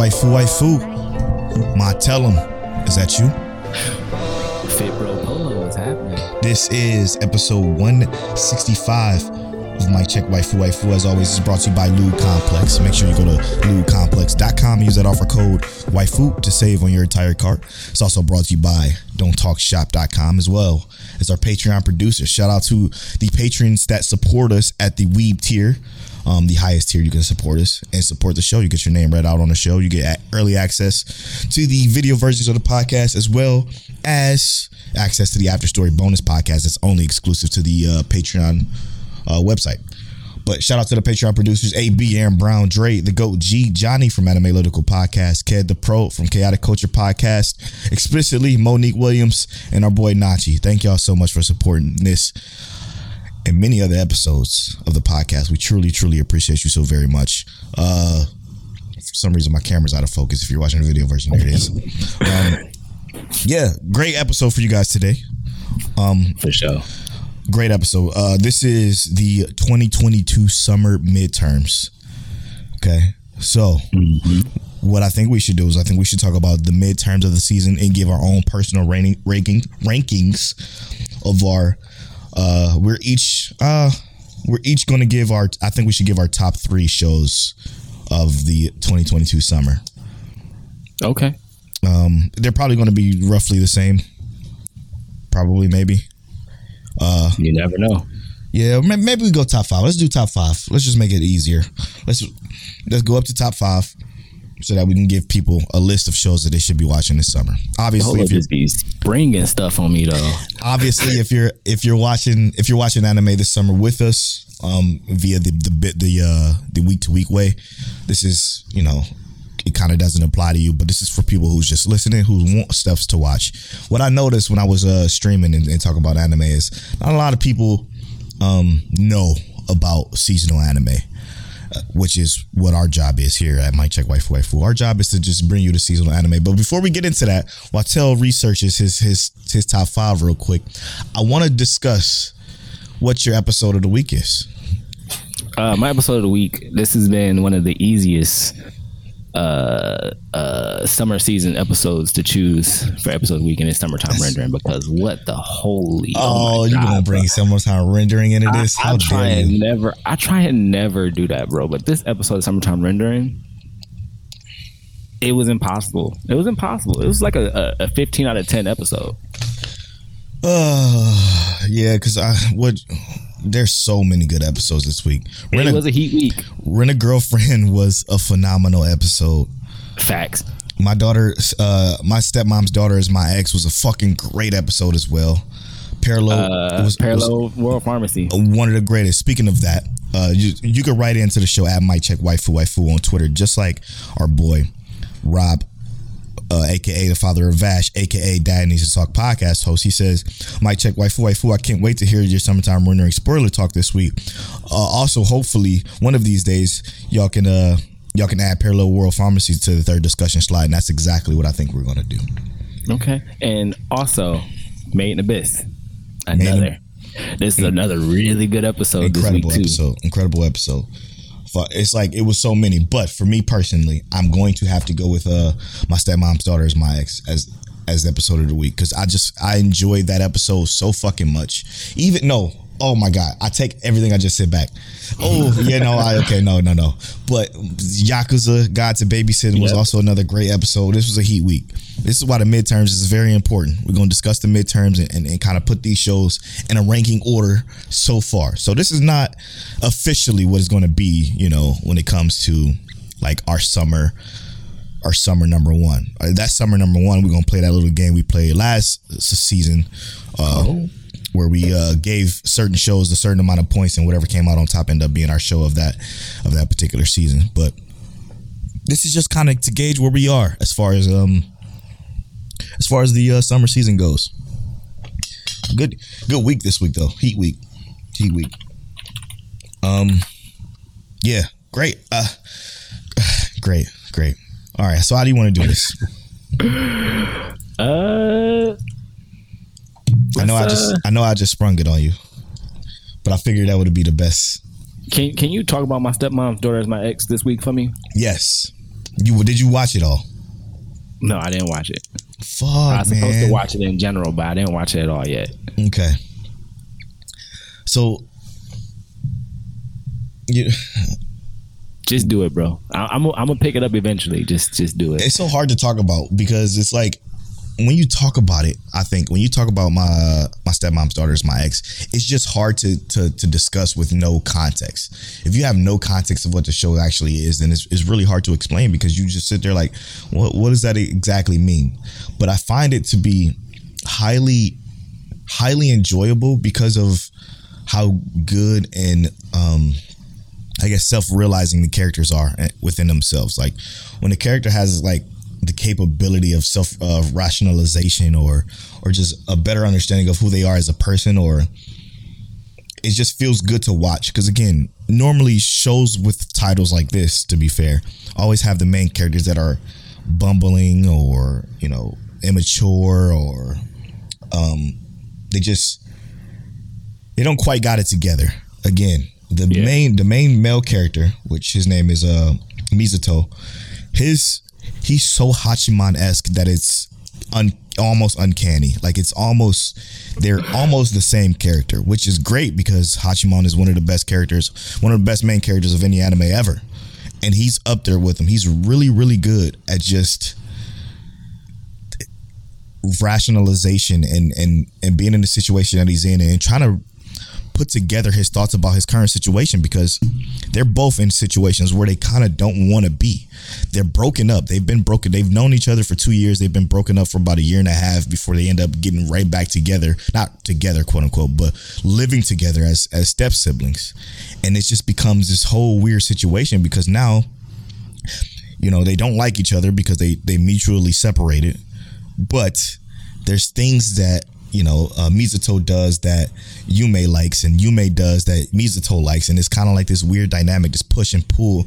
Waifu, waifu. Ma, tell him. Is that you? Fit Bro Polo is happening. This is episode 165 of My Check Waifu Waifu. As always, it's brought to you by Lube Complex. Make sure you go to lubecomplex.com. And use that offer code Waifu to save on your entire cart. It's also brought to you by Don'tTalkShop.com as well as our Patreon producers. Shout out to the patrons that support us at the Weeb tier. Um, the highest tier you can support us and support the show. You get your name read out on the show. You get early access to the video versions of the podcast as well as access to the after story bonus podcast that's only exclusive to the uh, Patreon uh, website. But shout out to the Patreon producers AB, Aaron Brown, Dre, the GOAT G, Johnny from Anime Analytical Podcast, Ked the Pro from Chaotic Culture Podcast, explicitly Monique Williams, and our boy Nachi. Thank y'all so much for supporting this and many other episodes of the podcast. We truly, truly appreciate you so very much. Uh, for some reason, my camera's out of focus. If you're watching the video version, there it is. Um, yeah, great episode for you guys today. Um, For sure. Great episode. Uh, this is the 2022 summer midterms. Okay, so what I think we should do is I think we should talk about the midterms of the season and give our own personal ranking, ranking rankings of our. Uh, we're each uh, we're each going to give our. I think we should give our top three shows of the 2022 summer. Okay. Um, they're probably going to be roughly the same. Probably, maybe. Uh, You never know. Yeah, maybe we go top five. Let's do top five. Let's just make it easier. Let's let's go up to top five so that we can give people a list of shows that they should be watching this summer. Obviously, if you're be stuff on me though. obviously if you're if you're watching if you're watching anime this summer with us um via the the bit the uh the week to week way, this is you know it kind of doesn't apply to you, but this is for people who's just listening, who want stuff to watch. What I noticed when I was uh, streaming and, and talking about anime is not a lot of people um, know about seasonal anime, which is what our job is here at My Check Waifu Waifu. Our job is to just bring you the seasonal anime. But before we get into that, Wattel researches his his his top five real quick. I want to discuss what your episode of the week is. Uh, my episode of the week. This has been one of the easiest uh uh summer season episodes to choose for episode of the week and it's summertime rendering because what the holy Oh, my you're God, gonna bring summertime rendering into I, this? I How try and never I try and never do that, bro. But this episode of Summertime Rendering, it was impossible. It was impossible. It was like a, a, a 15 out of 10 episode. Uh, yeah, because I what there's so many good episodes this week. Rent It a, was a heat week. Rent a girlfriend was a phenomenal episode. Facts. My daughter, uh, my stepmom's daughter is my ex was a fucking great episode as well. Parallel Uh, was, was Parallel World Pharmacy. one of the greatest. Speaking of that, uh, you you can write into the show at Mike Check Waifu Waifu on Twitter, just like our boy Rob, uh, aka the father of Vash, aka Dad Needs to Talk podcast host. He says, Mike Check Waifu Waifu. I can't wait to hear your summertime rendering spoiler talk this week. Uh, also, hopefully, one of these days y'all can uh y'all can add Parallel World Pharmacy to the third discussion slide, and that's exactly what I think we're gonna do. Okay. And also, Made in Abyss. Another. This is another really good episode this week incredible too. episode incredible episode It's like it was so many. But for me personally i'm going to have to go with uh my stepmom's daughter as my ex as as episode of the week. Because i just i enjoyed that episode so fucking much. Even no oh my god i take everything i just said back. Oh yeah no i okay no no no. But yakuza guide to babysitting was also another great episode. This was a heat week. This is why the midterms is very important. We're going to discuss the midterms and, and, and kind of put these shows in a ranking order so far. So this is not officially what it's going to be you know when it comes to like our summer our summer number one. Uh, that summer number one, we're gonna play that little game we played last season, uh, Oh. Where we uh, gave certain shows a certain amount of points, and whatever came out on top ended up being our show of that of that particular season. But this is just kind of to gauge where we are as far as um as far as the uh, summer season goes. Good good week this week though. Heat week. Heat week. Um yeah, great. Uh great, great. All right, so how do you want to do this? Uh, I know I just uh, I know I just sprung it on you. But I figured that would be the best. can can you talk about my stepmom's daughter as my ex this week for me? Yes. You did you watch it all? No, I didn't watch it. Fuck, I was supposed man. to watch it in general, but I didn't watch it at all yet. Okay. So you, Just do it, bro. I, I'm i I'm gonna pick it up eventually. Just just do it. it's so hard to talk about because it's like when you talk about it, I think when you talk about my my stepmom's daughter is my ex, it's just hard to to to discuss with no context. If you have no context of what the show actually is, then it's, it's really hard to explain because you just sit there like, what what does that exactly mean? But I find it to be highly highly enjoyable because of how good and um I guess self realizing the characters are eh, within themselves. Like when a character has like the capability of self uh, rationalization or or just a better understanding of who they are as a person or it just feels good to watch because again normally shows with titles like this to be fair always have the main characters that are bumbling or you know immature or um they just they don't quite got it together again the Yeah. main the main male character which his name is uh mizuto his he's so hachiman esque that it's un, almost uncanny. Like it's almost they're almost the same character which is great because hachiman is one of the best characters one of the best main characters of any anime ever. And he's up there with him. He's really really good at just rationalization and and and being in the situation that he's in and trying to put together his thoughts about his current situation because they're both in situations where they kind of don't want to be. They're broken up. They've been broken. They've known each other for two years. They've been broken up for about a year and a half before they end up getting right back together. Not together, quote unquote, but living together as as step siblings. And it just becomes this whole weird situation because now, you know, they don't like each other because they they mutually separated. But there's things that you know uh, Mizuto does that Yume likes, and Yume does that Mizuto likes, and it's kind of like this weird dynamic, this push and pull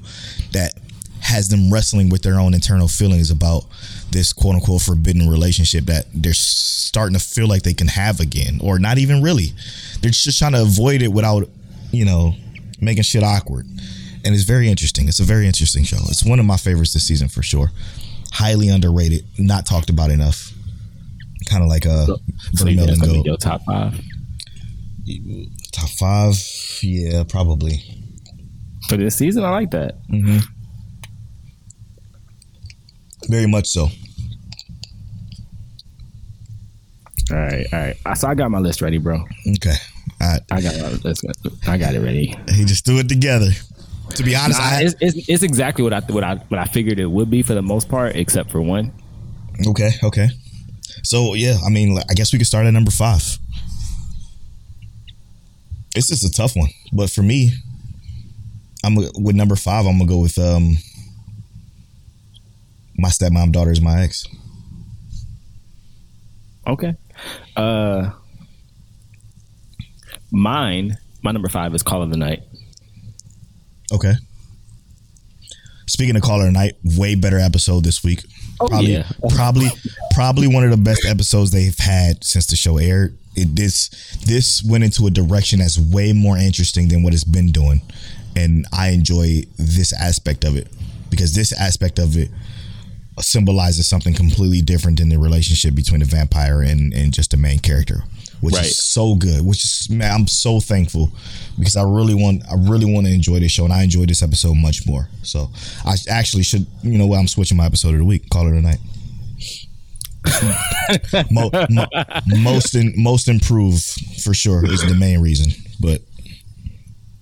that has them wrestling with their own internal feelings about this quote unquote forbidden relationship that they're starting to feel like they can have again, or not even really. They're just trying to avoid it without, you know, making shit awkward. And it's very interesting. It's a very interesting show. It's one of my favorites this season for sure. Highly underrated, not talked about enough. Kind of like a So you Vermillion that's gonna be Goat. your top five Top five, yeah, probably. for this season. I like that. Mm-hmm. Very much so. All right, all right. So I got my list ready, bro. Okay. I, I got my. I got it ready. he just threw it together. To be honest, Nah, I, it's, it's, it's exactly what I what I what I figured it would be for the most part, except for one. okay, okay. So yeah, I mean, I guess we could start at number five. It's just a tough one, but for me, I'm with number five. I'm gonna go with um, my stepmom daughter is my ex. Okay. Uh, mine. My number five is Call of the Night. Okay. Speaking of Call of the Night, way better episode this week. Oh, probably, yeah. probably, probably one of the best episodes they've had since the show aired. It this this went into a direction that's way more interesting than what it's been doing, and I enjoy this aspect of it because this aspect of it symbolizes something completely different than the relationship between the vampire and and just the main character, which Right. is so good. Which is man, I'm so thankful because I really want I really want to enjoy this show, and I enjoyed this episode much more. So I actually should you know what I'm switching my episode of the week. Call it a night. mo, mo, most in, most improved for sure is the main reason, but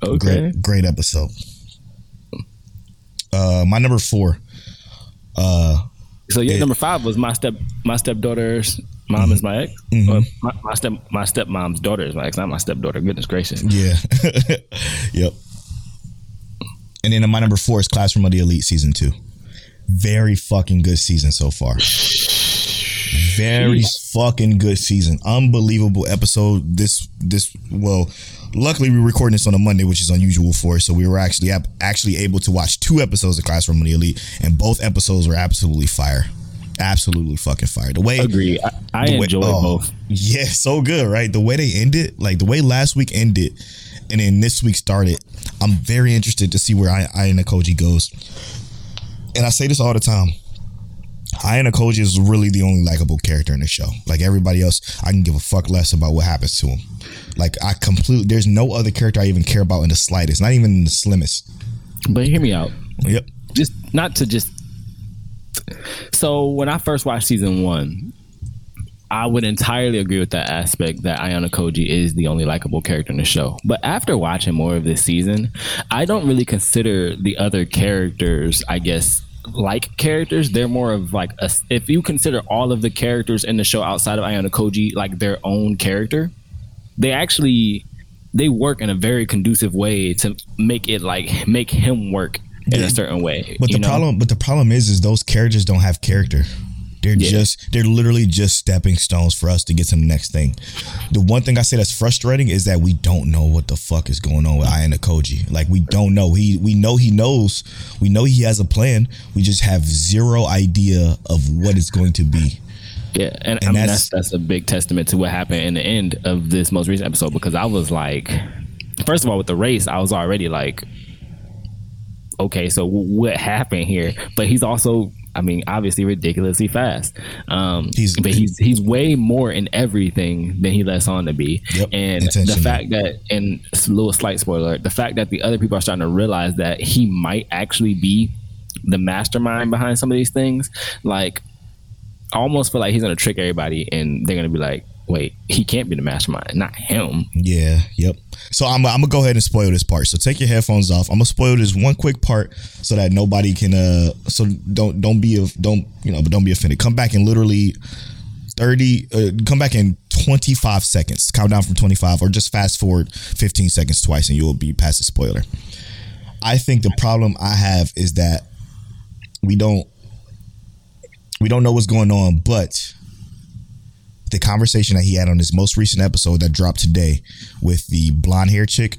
Okay. great great episode. Uh, my number four, Uh, So yeah, It- number five was my step my stepdaughter's mom is mm-hmm. my ex. Mm-hmm. Or my, my step my stepmom's daughter is my ex, not my stepdaughter. Goodness gracious. yeah, yep. And then my number four is Classroom of the Elite season two. Very fucking good season so far. Very fucking good season. Unbelievable episode. This this well, luckily we're recording this on a Monday, which is unusual for us. So we were actually actually able to watch two episodes of Classroom of the Elite, and both episodes were absolutely fire. Absolutely fucking fire. The way Agree. I, I way- oh, both. Yeah, so good, right? The way they ended, like the way last week ended, and then this week started. I'm very interested to see where I, Ayanokoji goes. And I say this all the time. Ayanokoji is really the only likable character in the show. Like everybody else, I can give a fuck less about what happens to him. Like I completely, there's no other character I even care about in the slightest, not even in the slimmest. But hear me out. Yep. Just not to just so when I first watched season one, I would entirely agree with that aspect that Ayanokoji is the only likable character in the show. But after watching more of this season, I don't really consider the other characters, I guess, like characters. They're more of like a, if you consider all of the characters in the show outside of Ayanokoji like their own character, they actually they work in a very conducive way to make it like make him work in Yeah. a certain way. But the know? problem, but the problem is, is those characters don't have character. They're Yeah. just, they're literally just stepping stones for us to get to the next thing. The one thing I say that's frustrating is that we don't know what the fuck is going on with Ayanokoji. Like we don't know. He, we know he knows. We know he has a plan. We just have zero idea of what it's going to be. Yeah, and, And I mean that's- that's that's a big testament to what happened in the end of this most recent episode because I was like, first of all, with the race, I was already like, okay, so what happened here? But he's also, I mean, obviously ridiculously fast. Um, He's- but he's he's way more in everything than he lets on to be. Yep, and the fact that, and a little slight spoiler, the fact that the other people are starting to realize that he might actually be the mastermind behind some of these things, like I almost feel like he's gonna trick everybody, and they're gonna be like, "Wait, he can't be the mastermind, not him." Yeah, yep. So I'm, I'm gonna go ahead and spoil this part. So take your headphones off. I'm gonna spoil this one quick part so that nobody can uh so don't don't be a don't you know but don't be offended. Come back in literally 30 uh, come back in 25 seconds. Count down from 25 or just fast forward 15 seconds twice and you'll be past the spoiler. I think the problem I have is that we don't we don't know what's going on, but the conversation that he had on his most recent episode that dropped today with the blonde hair chick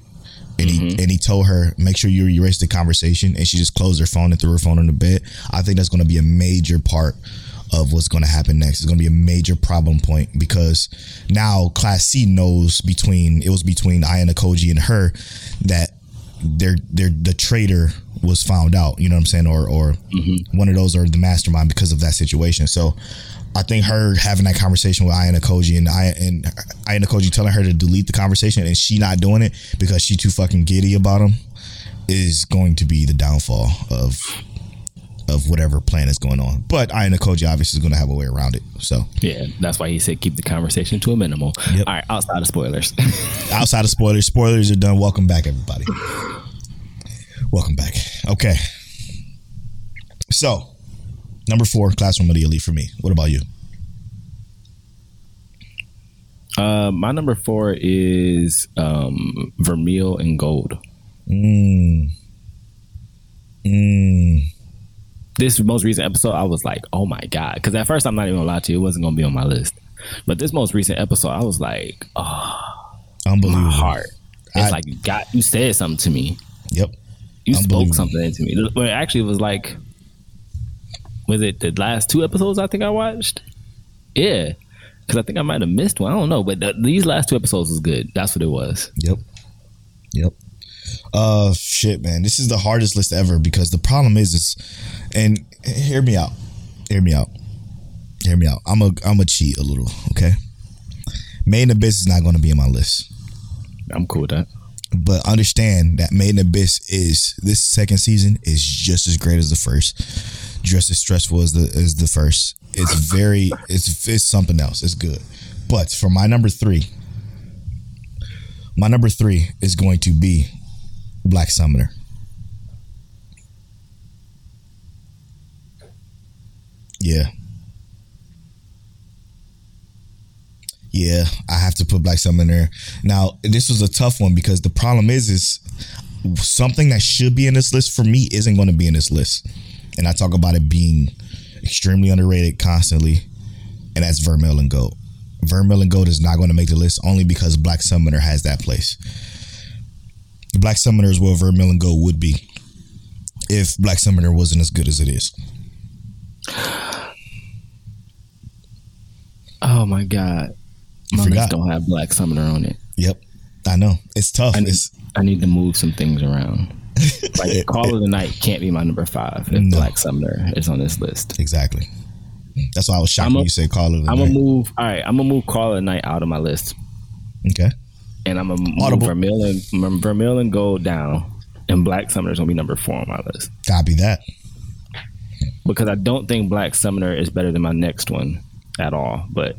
and he mm-hmm. and he told her make sure you erase the conversation and she just closed her phone and threw her phone on the bed. I think that's going to be a major part of what's going to happen next. It's going to be a major problem point because now class c knows between it was between Ayanokoji and her that they're, they're the traitor was found out you know what i'm saying? Or or mm-hmm. one of those are the mastermind because of that situation. So I think her having that conversation with Ayanokoji and I and Ayanokoji telling her to delete the conversation and she not doing it because she too fucking giddy about him is going to be the downfall of of whatever plan is going on. But Ayanokoji obviously is going to have a way around it. So Yeah, that's why he said keep the conversation to a minimal. Yep. All right, outside of spoilers. outside of spoilers, spoilers are done. Welcome back, everybody. Welcome back. Okay. So, number four, classroom of the elite for me. What about you? uh, my number four is um, Vermeil in Gold. Mm. Mm. This most recent episode, I was like, oh my god, because at first I'm not even gonna lie to you, it wasn't gonna be on my list. But this most recent episode, I was like, oh, Unbelievable. my heart. It's I- like you got you said something to me. Yep. You spoke something into me. But actually, it was like, was it the last two episodes I think I watched? Yeah, because I think I might have missed one. I don't know, but th- these last two episodes was good. That's what it was. Yep. Yep. Uh shit, man. This is the hardest list ever because the problem is is and hear me out. Hear me out. Hear me out. I'm a I'm a cheat a little, okay? Made in Abyss is not gonna be in my list. I'm cool with that. But understand that Made in Abyss is this second season is just as great as the first. Just as stressful as the as the first. It's very it's it's something else. It's good. But for my number three, my number three is going to be Black Summoner. Yeah. Yeah, I have to put Black Summoner in there. Now, this was a tough one because the problem is, is something that should be in this list for me isn't going to be in this list, and I talk about it being extremely underrated constantly, and that's Vermilion Gold. Vermilion Gold is not going to make the list only because Black Summoner has that place. Black Summoner is where Vermilion Gold would be if Black Summoner wasn't as good as it is. Oh my god, You my forgot. don't have Black Summoner on it. Yep, I know it's tough. I need, It's I need to move some things around. Like Call of the Night can't be my number five if No. Black Summoner is on this list. exactly. That's why I was shocked I'm when a- you said Call of the I'm Night. gonna move. All right, I'm gonna move Call of the Night out of my list, okay, and I'm gonna move Audible. Vermilion, Vermilion Gold down, and Black Summoner is gonna be number four on my list copy that. Because I don't think Black Summoner is better than my next one at all, but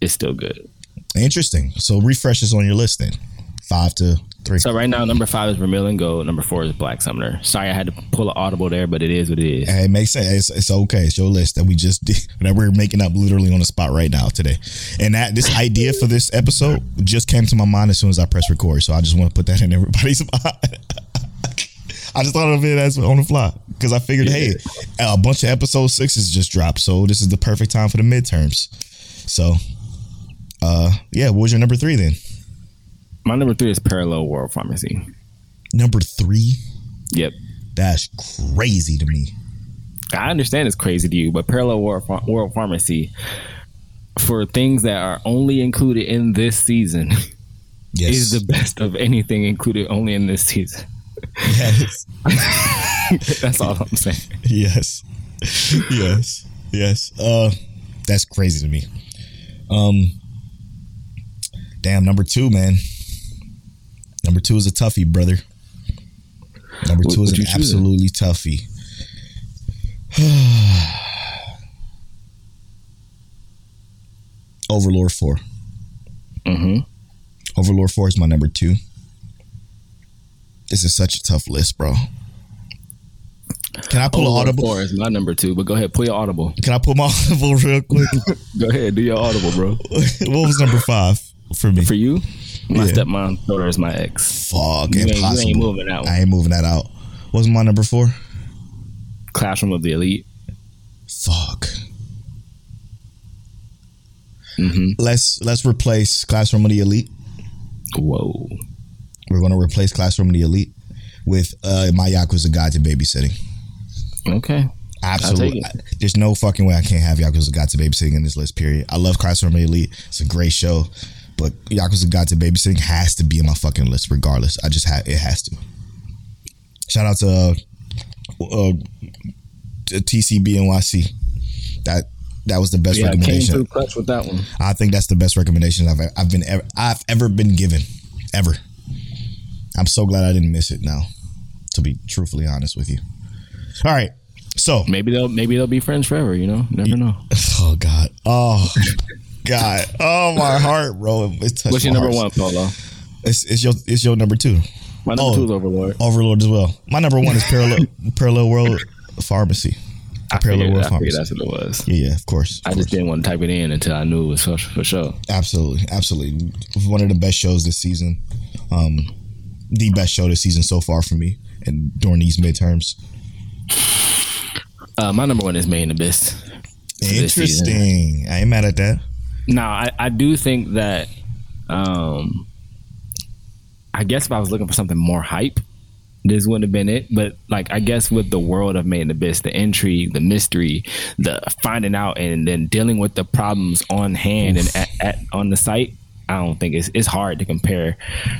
it's still good. Interesting. So refresh this on your list then. Five to three. So right now, number five is Vermilion Gold. Number four is Black Summoner. Sorry, I had to pull an audible there, but it is what it is. Hey, it makes sense. It's, it's okay. It's your list that we just did, that we're making up literally on the spot right now today. And that this idea for this episode just came to my mind as soon as I pressed record. So I just want to put that in everybody's mind. I just thought of it as on the fly because I figured, hey, a bunch of episode sixes just dropped, so this is the perfect time for the midterms. So, uh, yeah, what was your number three then? My number three is Parallel World Pharmacy. Number three. Yep. That's crazy to me. I understand it's crazy to you, but Parallel World, World Pharmacy, for things that are only included in this season, Yes. is the best of anything included only in this season. Yes. That's all I'm saying. yes. Yes. Yes. Uh that's crazy to me. Um damn number two man. Number two is a toughie brother. Number What- two is an you choosing? absolutely toughie. Overlord 4 hmm overlord 4 is my number two this is such a tough list bro can i pull an Overlord audible Four is my number two, but go ahead, pull your audible. can i pull my audible real quick Go ahead, do your audible, bro. what was number five for me? For you, my Yeah. stepmom daughter is my ex. Fuck, You ain't- you impossible. ain't moving that one. I ain't moving that out. What's my number four? Classroom of the Elite. Fuck. hmm Let's let's replace Classroom of the Elite. Whoa. We're gonna replace Classroom of the Elite with uh, my Yakuza Guide to Babysitting. Okay. Absolutely. There's no fucking way I can't have Yakuza Guide to Babysitting in this list. Period. I love Classroom of the Elite. It's a great show, but Yakuza Guide to Babysitting has to be in my fucking list regardless. I just have it has to. Shout out to uh, uh, to TCB NYC. That that was the best Yeah, I came recommendation. through clutch with that one. I think that's the best recommendation I've I've been ever I've ever been given ever. I'm so glad I didn't miss it now. To be truthfully honest with you. All right. So, Maybe they'll maybe they'll be friends forever. You know, never know. oh god. Oh god. Oh my heart, bro. What's your number heart. one, Polo? It's, it's your it's your number 2. My number Oh. two is Overlord. Overlord as well. My number 1 is Parallel Parallel World Pharmacy. I Parallel World I Pharmacy. that's what it was. Yeah, yeah, of course. I of just course. didn't want to type it in until I knew it was for, for sure. Absolutely, absolutely. One of the best shows this season. Um, the best show this season so far for me, and during these midterms. Uh, my number one is Main Abyss. for this. Interesting. I ain't mad at that. Now, I, I do think that, um, I guess if I was looking for something more hype, this wouldn't have been it. But like, I guess with the world of Made in Abyss, the intrigue, the mystery, the finding out, and then dealing with the problems on hand and at, at on the site, I don't think it's it's hard to compare.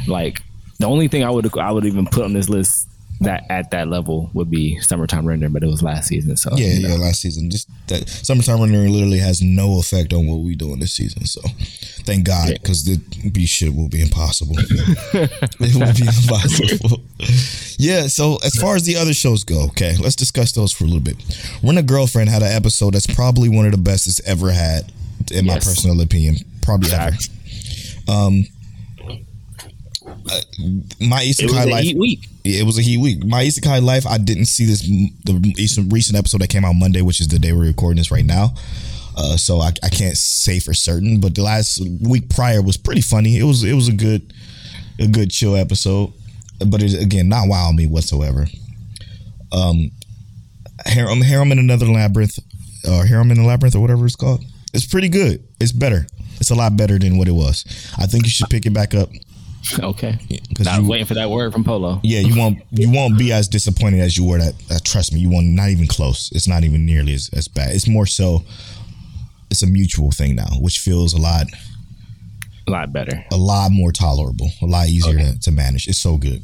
Like, the only thing I would I would even put on this list that at that level would be summertime rendering, but it was last season, so Yeah, you know. yeah. Last season, just that summertime rendering literally has no effect on what we doing this season. So, thank God, because the B shit will be impossible. it will be impossible. yeah. So, as far as the other shows go, okay, let's discuss those for a little bit. Rent a Girlfriend had an episode that's probably one of the best it's ever had, in my personal opinion. Probably ever. Um, Facts. my It was isekai a life. heat week. Yeah, it was a heat week. My isekai life. I didn't see this the recent, episode that came out Monday, which is the day we're recording this right now. Uh, so I, I can't say for certain, but the last week prior was pretty funny. It was it was a good a good chill episode, but it, again not wow me whatsoever. Um, Harem, Harem in another labyrinth, or Harem in a labyrinth, or whatever it's called. It's pretty good. It's better. It's a lot better than what it was. I think you should pick it back up Okay. because I was waiting for that word from Polo. yeah, you won't you won't be as disappointed as you were. That, that trust me, you won't. Not even close. It's not even nearly as, as bad. It's more so. It's a mutual thing now, which feels a lot A lot better. a lot more tolerable, a lot easier to, to manage. It's so good.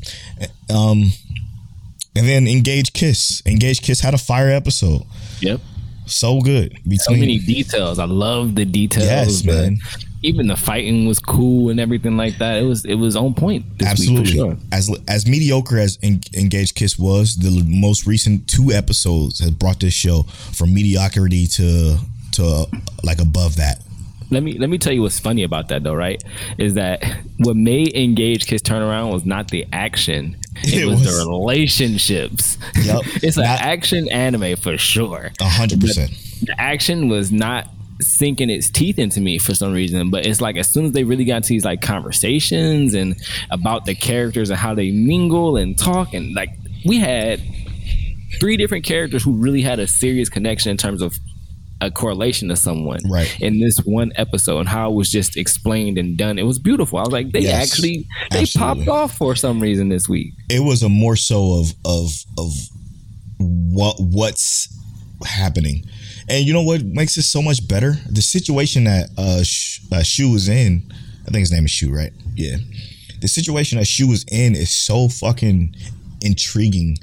Um, and then Engage Kiss. Engage Kiss had a fire episode. Yep. So good. Between So many details. I love the details. Yes, man. Even the fighting was cool and everything like that. It was it was on point this Absolutely. sure. As as mediocre as En- Engage Kiss was, the most recent two episodes has brought this show from mediocrity to to uh, like above that. Let me let me tell you what's funny about that though, right? Is that what made Engage Kiss turnaround was not the action. It, It was, was- the relationships. Yup. it's an action anime for sure. A hundred percent. the action was not sinking its teeth into me for some reason but it's like as soon as they really got to these like conversations and about the characters and how they mingle and talk and like we had three different characters who really had a serious connection in terms of a correlation to someone Right. in this one episode and how it was just explained and done it was beautiful i was like they Yes, actually they absolutely. popped off for some reason this week It was a more so of of of what what's happening. And you know what makes it so much better? The situation that uh, Sh- uh Shu was in. I think his name is Shu, right? Yeah. The situation that Shu was in is so fucking intriguing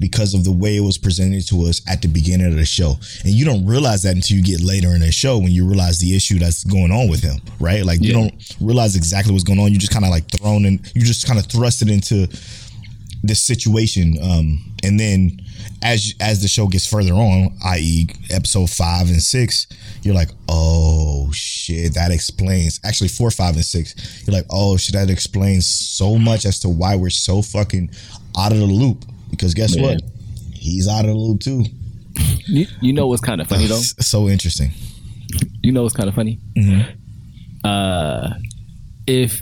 because of the way it was presented to us at the beginning of the show. And you don't realize that until you get later in the show when you realize the issue that's going on with him, right? Like you don't realize exactly what's going on. You just kind of like thrown in, you just kind of thrusted into this situation um and then as as the show gets further on i.e episode five and six you're like oh shit that explains actually four five and six you're like oh shit that explains so much as to why we're so fucking out of the loop. Because guess Man. what he's out of the loop too. You, you know what's kind of funny though? So interesting. You know what's kind of funny uh if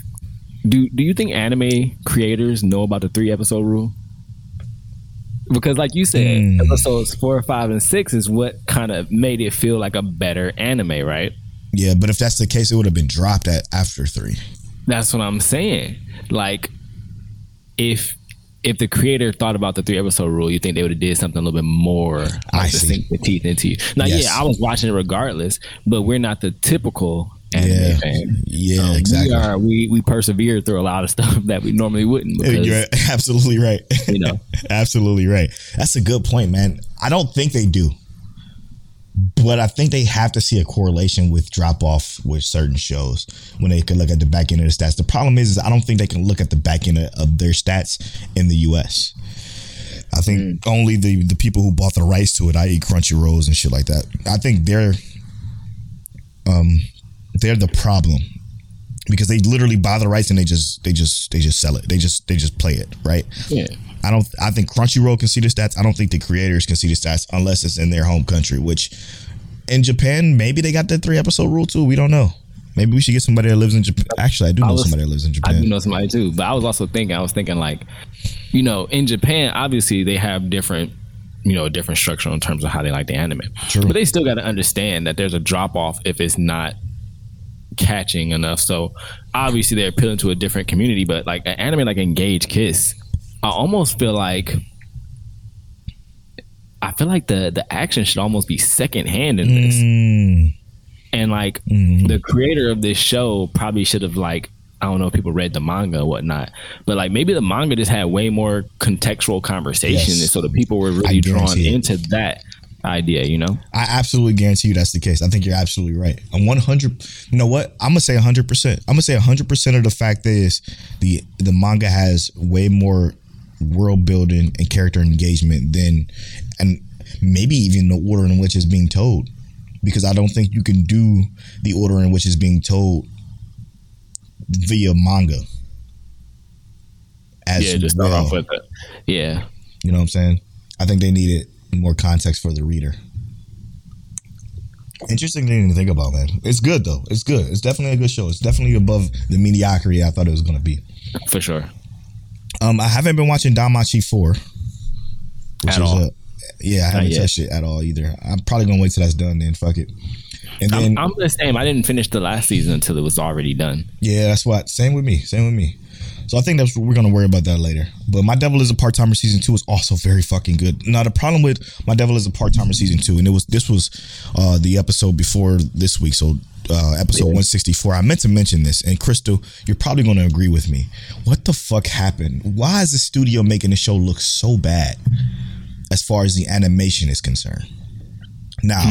do do you think anime creators know about the three episode rule because like you said Hmm. episodes four five and six is what kind of made it feel like a better anime right yeah but if that's the case it would have been dropped at after three that's what i'm saying like if if the creator thought about the three episode rule, you think they would have did something a little bit more I like to see. sink the teeth into you. Now, Yes. yeah, I was watching it regardless, but we're not the typical anime yeah fan. yeah Um, exactly We are we we persevere through a lot of stuff that we normally wouldn't because You're absolutely right. You know. absolutely right. That's a good point, man. I don't think they do, but I think they have to see a correlation with drop off with certain shows when they can look at the back end of the stats. The problem is, is I don't think they can look at the back end of, their stats in the U.S. I think only the the people who bought the rights to it, i.e., Crunchyrolls and shit like that. I think they're um they're the problem because they literally buy the rights and they just they just they just sell it. They just they just play it, right? yeah. I don't I think Crunchyroll can see the stats. I don't think the creators can see the stats unless it's in their home country, which in Japan, maybe they got that three episode rule too. We don't know. Maybe we should get somebody that lives in Japan. Actually, I do I know was- somebody that lives in Japan. I do know somebody too, but I was also thinking, I was thinking like, you know, in Japan, obviously they have different, you know, different structure in terms of how they like the anime. True. But they still got to understand that there's a drop off if it's not catching enough. So obviously they're appealing to a different community, but like an anime like Engage Kiss, I almost feel like. I feel like the the action should almost be secondhand in this Mm, and like Mm-hmm. the creator of this show probably should have like I don't know if people read the manga or whatnot, but like maybe the manga just had way more contextual conversation, Yes. and so the people were really drawn it. into that idea. You know, I absolutely guarantee you that's the case. I think you're absolutely right. I'm 100. You know what? I'm gonna say 100. percent I'm gonna say 100 percent of the fact is the the manga has way more world building and character engagement than, and maybe even the order in which it's being told. Because I don't think you can do the order in which it's being told via manga. as yeah, just start well. off with it. Yeah, You know what I'm saying? I think they needed more context for the reader. Interesting thing to think about, man. It's good though. It's good. It's definitely a good show. It's definitely above the mediocrity I thought it was gonna be. for sure. Um, I haven't been watching DanMachi four, which At all. a yeah. I haven't yet. touched it at all either. I'm probably gonna wait till that's done. Then fuck it. And then I'm, I'm the same. I didn't finish the last season until it was already done. Yeah, that's what. Same with me. Same with me. So I think that's what we're gonna worry about that later. But My Devil is a Part Timer season two is also very fucking good. Now the problem with My Devil is a Part Timer season two, and it was this was uh the episode before this week, so uh episode one sixty four. I meant to mention this, and Crystal, you're probably gonna agree with me. What the fuck happened? Why is the studio making the show look so bad as far as the animation is concerned? Now,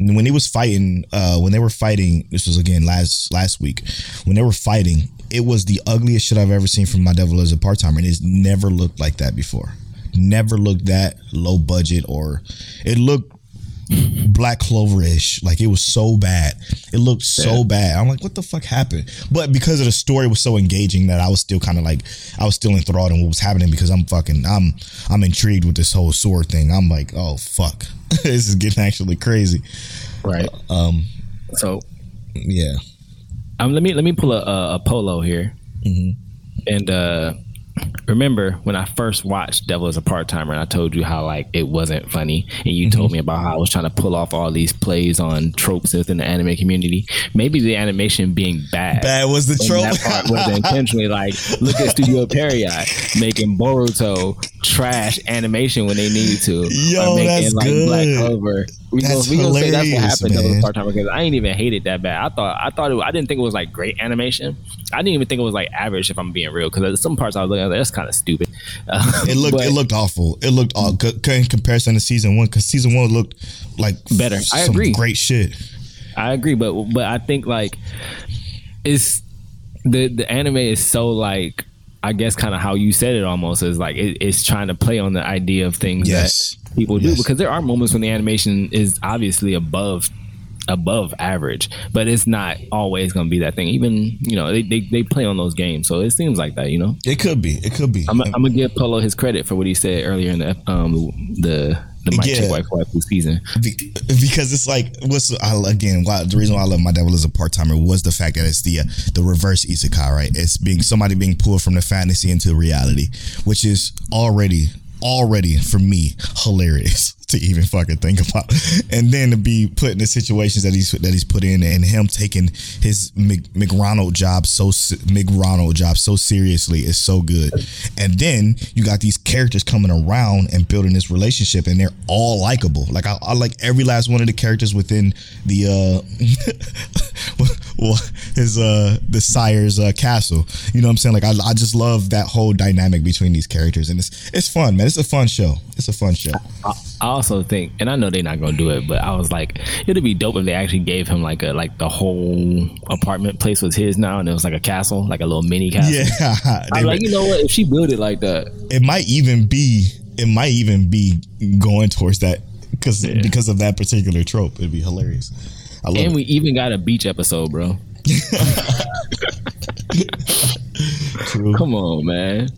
when he was fighting, uh, when they were fighting, this was again last last week. When they were fighting, it was the ugliest shit I've ever seen from my devil as a part timer, and it's never looked like that before. Never looked that low budget, or it looked Black Clover ish. Like it was so bad. It looked so bad. I'm like, what the fuck happened? But because of the story was so engaging that I was still kind of like, I was still enthralled in what was happening because I'm fucking, I'm, I'm intrigued with this whole sword thing. I'm like, oh fuck, this is getting actually crazy. Right. Um, So yeah. Um, let me let me pull a, a, a polo here, and uh, remember when I first watched Devil is a Part Timer, and I told you how like it wasn't funny, and you told me about how I was trying to pull off all these plays on tropes within the anime community. Maybe the animation being bad. Bad was the trope. That part was intentionally like, look at Studio Pierrot making Boruto trash animation when they need to. Yo, or making that's like good. Black Clover. We That's gonna, we gonna say that's what happened man. to part time because I ain't even hate it that bad. I thought I thought it, I didn't think it was like great animation. I didn't even think it was like average if I'm being real because some parts I was looking at that's kind of stupid. Uh, It looked but- it looked awful. It looked all in comparison to season one because season one looked like Better. I some agree. Great shit. I agree, but but I think like it's the the anime is so like I guess kind of how you said it almost is like it, it's trying to play on the idea of things Yes. that people do because there are moments when the animation is obviously above above average but it's not always going to be that thing even you know they, they, they play on those games so it seems like that you know It could be. It could be. i'm, I'm gonna give polo his credit for what he said earlier in the um the the Mike Yeah. Check Wife season Be- because it's like what's I, again why, the reason why I love my devil as a part timer was the fact that it's the uh, the reverse isekai right it's being somebody being pulled from the fantasy into reality which is already already for me hilarious to even fucking think about. And then to be put in the situations that he's that he's put in and him taking his Mc, McRonald job so McRonald job so seriously is so good. And then you got these characters coming around and building this relationship and they're all likable. Like I, I like every last one of the characters within the uh his uh the sire's uh castle. You know what i'm saying? Like I, I just love that whole dynamic between these characters and it's it's fun man. It's a fun show it's a fun show I, I also think, and I know they're not gonna do it, but I was like, it'd be dope if they actually gave him like a like the whole apartment place was his now, and it was like a castle, like a little mini castle. yeah I'm like, you know what? If she built it like that, it might even be it might even be going towards that because Yeah. because of that particular trope it'd be hilarious i love and it we even got a beach episode, bro. True. Come on, man.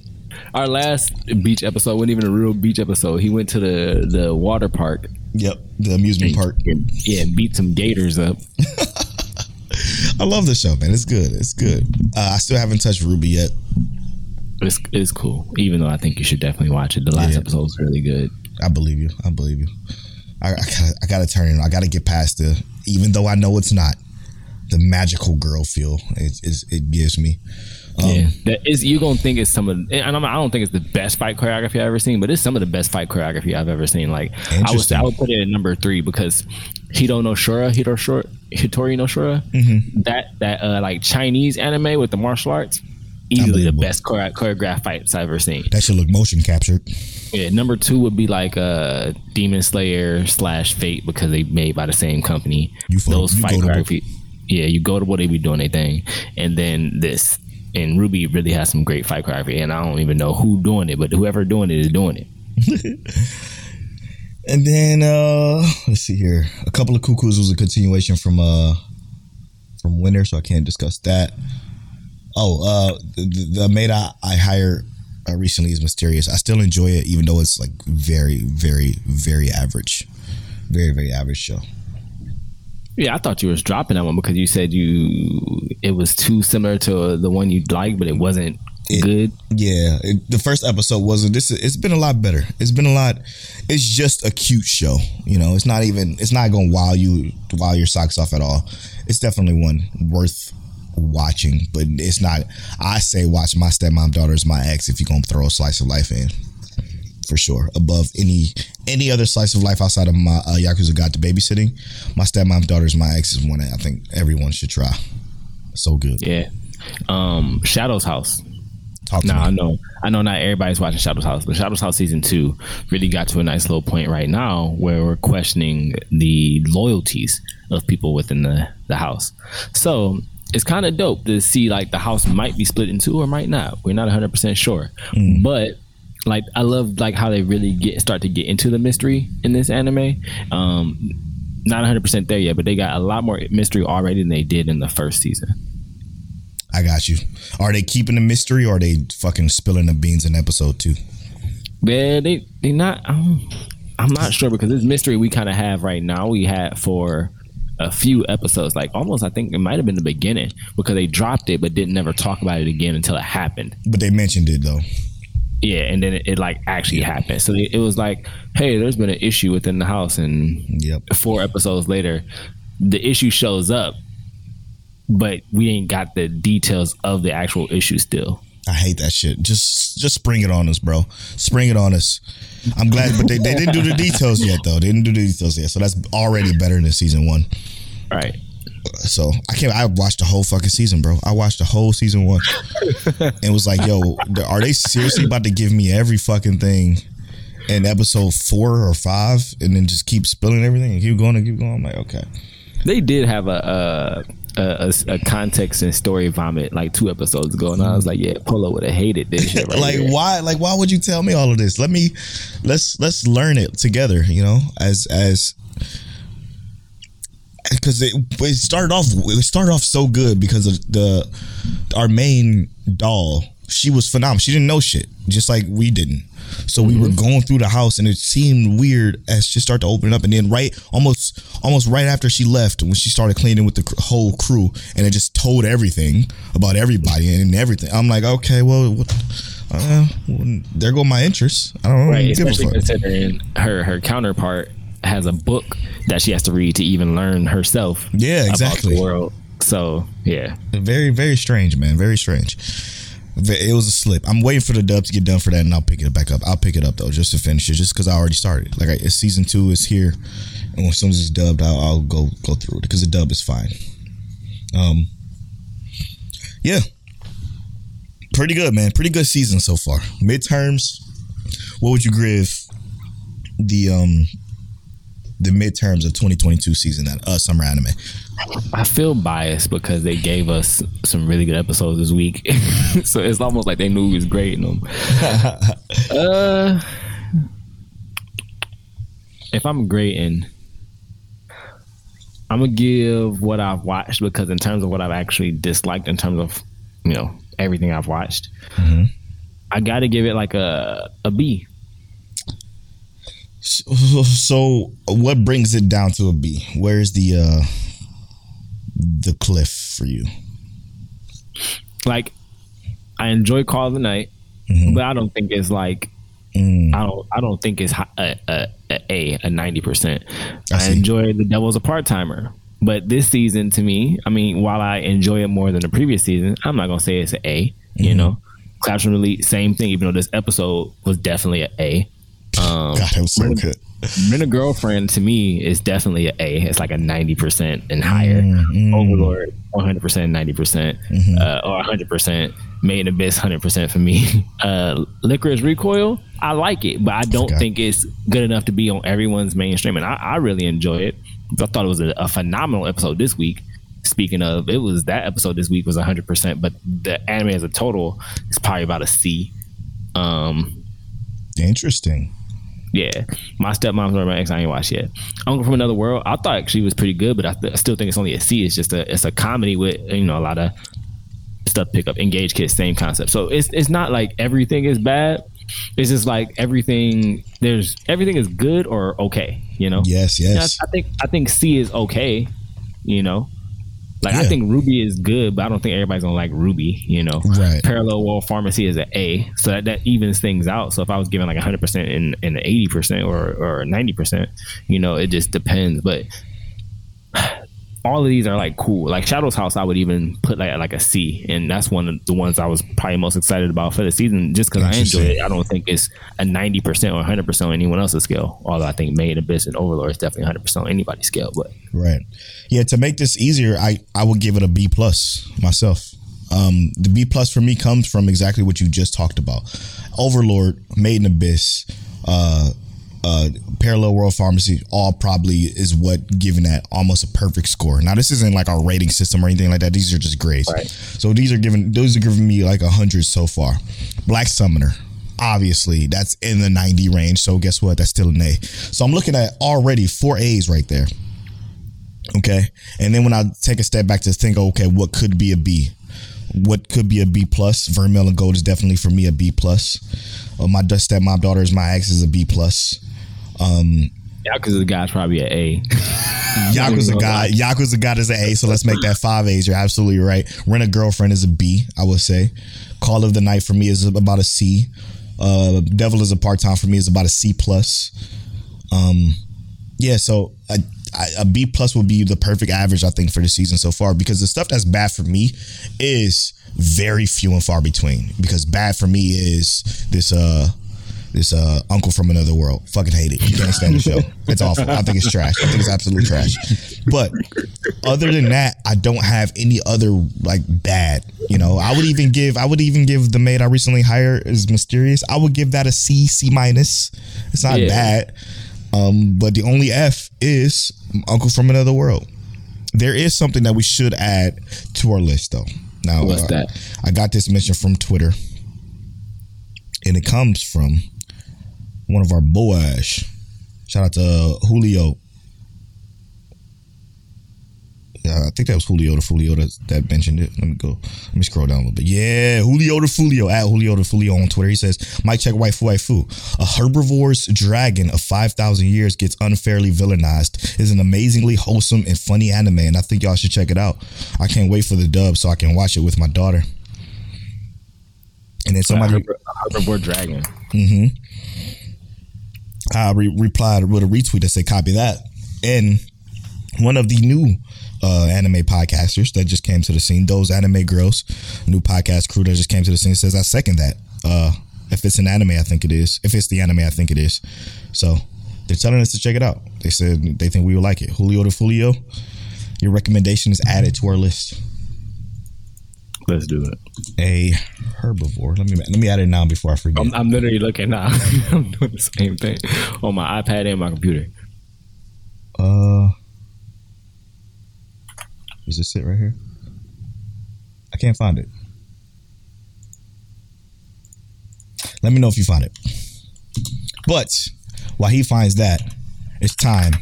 Our last beach episode wasn't even a real beach episode. He went to the the water park, yep the amusement park and, yeah, and beat some gators up. i love the show man it's good it's good uh, i still haven't touched RWBY yet It's it's cool, even though I think you should definitely watch it. The last Yeah. episode was really good. I believe you. I believe you. I, I gotta, I gotta turn it. I gotta get past the, even though I know it's not, the magical girl feel. It, it's, it gives me. Um, yeah, that is you're gonna think it's some of, and I'm, I don't think it's the best fight choreography I've ever seen, but it's some of the best fight choreography I've ever seen. Like I would, I would put it at number three because Hito no Shura, Hito Shura, Hitori no Shura, Mm-hmm. that that uh, like Chinese anime with the martial arts, easily the best chore- choreographed fights I've ever seen. That should look motion captured. Yeah, number two would be like uh, Demon Slayer slash Fate because they made by the same company. You Those you fight choreography. Yeah, you go to what they be doing their thing, and then this. And RWBY really has some great fight choreography, and I don't even know who doing it, but whoever doing it is doing it. And then uh let's see here. A couple of cuckoos was a continuation from uh from Winter, so I can't discuss that. Oh, uh the, the maid I, I hire uh, recently is mysterious. I still enjoy it, even though it's like very, very, very average, very, very average show. Yeah, I thought you was dropping that one because you said you it was too similar to the one you liked, but it wasn't It- good. Yeah, it, the first episode wasn't. This it's been a lot better. It's been a lot. It's just a cute show. You know, it's not even. It's not going to wow you, wow your socks off at all. It's definitely one worth watching, but it's not. I say watch my stepmom daughter's my ex if you're gonna throw a slice of life in, for sure. Above any any other slice of life outside of my uh, Yakuza Guide to babysitting, my stepmom daughter's my ex is one that I think everyone should try. So good. Yeah. Um, Shadow's House. Talk to No, me. I know, I know. Not everybody's watching Shadow's House, but Shadow's House season two really got to a nice little point right now where we're questioning the loyalties of people within the the house. So it's kind of dope to see like the house might be split in two or might not. We're not 100 percent sure, but like I love like how they really get start to get into the mystery in this anime. Um, not 100 percent there yet, but they got a lot more mystery already than they did in the first season. I got you. Are they keeping the mystery or are they fucking spilling the beans in episode two? Yeah, they they not. Um, I'm not sure because this mystery we kind of have right now. We had for a few episodes, like almost. I think it might have been the beginning because they dropped it but didn't never talk about it again until it happened. But they mentioned it though. Yeah, and then it, it like actually happened. So it, it was like, hey, there's been an issue within the house, and Yep. four episodes later, the issue shows up, but we ain't got the details of the actual issue still. I hate that shit. Just just spring it on us, bro. Spring it on us. I'm glad, but they, they didn't do the details yet though. They didn't do the details yet, so that's already better than season one. Right. So I can't. I watched the whole fucking season, bro. I watched the whole season one, and was like, "Yo, are they seriously about to give me every fucking thing in episode four or five, and then just keep spilling everything and keep going and keep going?" I'm like, okay. They did have a a, a, a- context and story vomit like two episodes ago, and I was like, yeah, Polo would have hated this shit. Right like here. why like why would you tell me all of this let me let's let's learn it together you know as as because it, it started off it started off so good because of the our main doll. She was phenomenal. She didn't know shit just like we didn't. So we were going through the house and it seemed weird as she started to open up. And then right almost almost right after she left when she started cleaning with the whole crew and it just told everything about everybody and everything. I'm like okay well what uh, well, there go my interests. I don't Right, especially considering her her counterpart has a book that she has to read to even learn herself. Yeah, about exactly. the world. So yeah, Very, very strange, man. Very strange. It was a slip. I'm waiting for the dub to get done for that, and I'll pick it back up. I'll pick it up though, just to finish it, just because I already started. Like, I, season two is here, and as soon as it's dubbed, I'll, I'll go go through it because the dub is fine. Um, yeah, pretty good, man. Pretty good season so far. Midterms. What would you give the um the midterms of 2022 season that uh summer anime? I feel biased because they gave us some really good episodes this week, so it's almost like they knew we was great in them. uh, if I'm grading, I'm gonna give what I've watched because in terms of what I've actually disliked, in terms of you know everything I've watched, I got to give it like a a B. So, so what brings it down to a B? Where's the uh the cliff for you? Like I enjoy Call of the Night, but I don't think it's like Mm, I don't I don't think it's a a a, a, ninety percent. I I, enjoy the Devil's a part timer, but this season to me, I mean, while I enjoy it more than the previous season, I'm not gonna say it's an A. You Mm-hmm. know, Classroom Elite, same thing. Even though this episode was definitely an A. Um, God, it was so good. A girlfriend to me is definitely an A. It's like a ninety percent and higher. Mm-hmm. Overlord, one hundred percent, ninety percent, uh, or hundred percent. Made in Abyss, hundred percent for me. Uh, Lycoris Recoil, I like it, but I don't Okay. think it's good enough to be on everyone's mainstream. And I, I really enjoy it. I thought it was a, a phenomenal episode this week. Speaking of, it was that episode this week was hundred percent, but the anime as a total is probably about a C. Um, Interesting. Yeah, my stepmom's or my ex I ain't watched yet. Uncle from Another World, I thought she was pretty good, but I, th- I still think it's only a C. It's just a it's a comedy with you know a lot of stuff pick up. Engage Kiss, same concept. So it's it's not like everything is bad. It's just like everything. There's everything is good or okay. You know. Yes, yes. I think I think C is okay. You know. Like I think RWBY is good, but I don't think everybody's gonna like RWBY. You know, Right. Parallel World Pharmacy is an A, so that, that evens things out. So if I was given like 100 percent and 80 percent or or 90 percent, you know, it just depends. But all of these are like cool. Like Shadow's House, I would even put like like a C, and that's one of the ones I was probably most excited about for the season, just because I enjoy it. I don't think it's a 90 percent or 100 percent on anyone else's scale. Although I think Made Abyss and Overlord is definitely 100 percent on anybody's scale. But Right. Yeah, to make this easier, I I would give it a B plus myself. Um, the B plus for me comes from exactly what you just talked about. Overlord, Made Maiden Abyss, uh, uh, Parallel World Pharmacy, all probably is what given that almost a perfect score. Now, this isn't like our rating system or anything like that. These are just grades. Right. So these are giving those are giving me like a hundred so far. Black Summoner, obviously that's in the ninety range. So guess what? That's still an A. So I'm looking at already four A's right there. Okay. And then when I take a step back to think, okay, what could be a B? What could be a B plus? Vermeil in Gold is definitely for me a B plus. Uh, my dust stepmom daughter is my ex is a B plus. Yakuza the guy's probably an A. Yakuza Guide, Yakuza Guide is an A, so let's make that five A's. You're absolutely right. Rent a girlfriend is a B, I would say. Call of the Night for me is about a C. Uh, Devil is a part time for me is about a C plus. Um, yeah, so a, a B plus would be the perfect average, I think, for the season so far. Because the stuff that's bad for me is very few and far between. Because bad for me is this uh this uh uncle from another world. Fucking hate it. You can't stand the show. It's awful. I think it's trash. I think it's absolute trash. But other than that, I don't have any other like bad. You know, I would even give I would even give the maid I recently hired is mysterious. I would give that a C, C minus. It's not Yeah. bad. Um, but the only F is Uncle from Another World. There is something that we should add to our list though. Now What's uh, that? I got this mention from Twitter. And it comes from one of our boys. Shout out to uh, Julio. Yeah, I think that was Julio the Fulio that, that mentioned it. Let me go. Let me scroll down a little bit. Yeah, Julio the Fulio at Julio the Fulio on Twitter. He says, "Mic check waifu waifu. A herbivorous dragon of five thousand years gets unfairly villainized. is an amazingly wholesome and funny anime, and I think y'all should check it out. I can't wait for the dub so I can watch it with my daughter." And then somebody a Herbivore Dragon. Mm-hmm. I re- replied with a retweet that said, "Copy that." And one of the new uh, anime podcasters that just came to the scene, those anime girls, new podcast crew that just came to the scene, says, "I second that." Uh, if it's an anime, I think it is. If it's the anime, I think it is. So they're telling us to check it out. They said they think we will like it. Julio de Fulio, your recommendation is added to our list. Let's do it. A herbivore. Let me let me add it now before I forget. I'm, I'm literally looking now. I'm doing the same thing on my iPad and my computer. Uh, is this it right here? I can't find it. Let me know if you find it. But while he finds that, it's time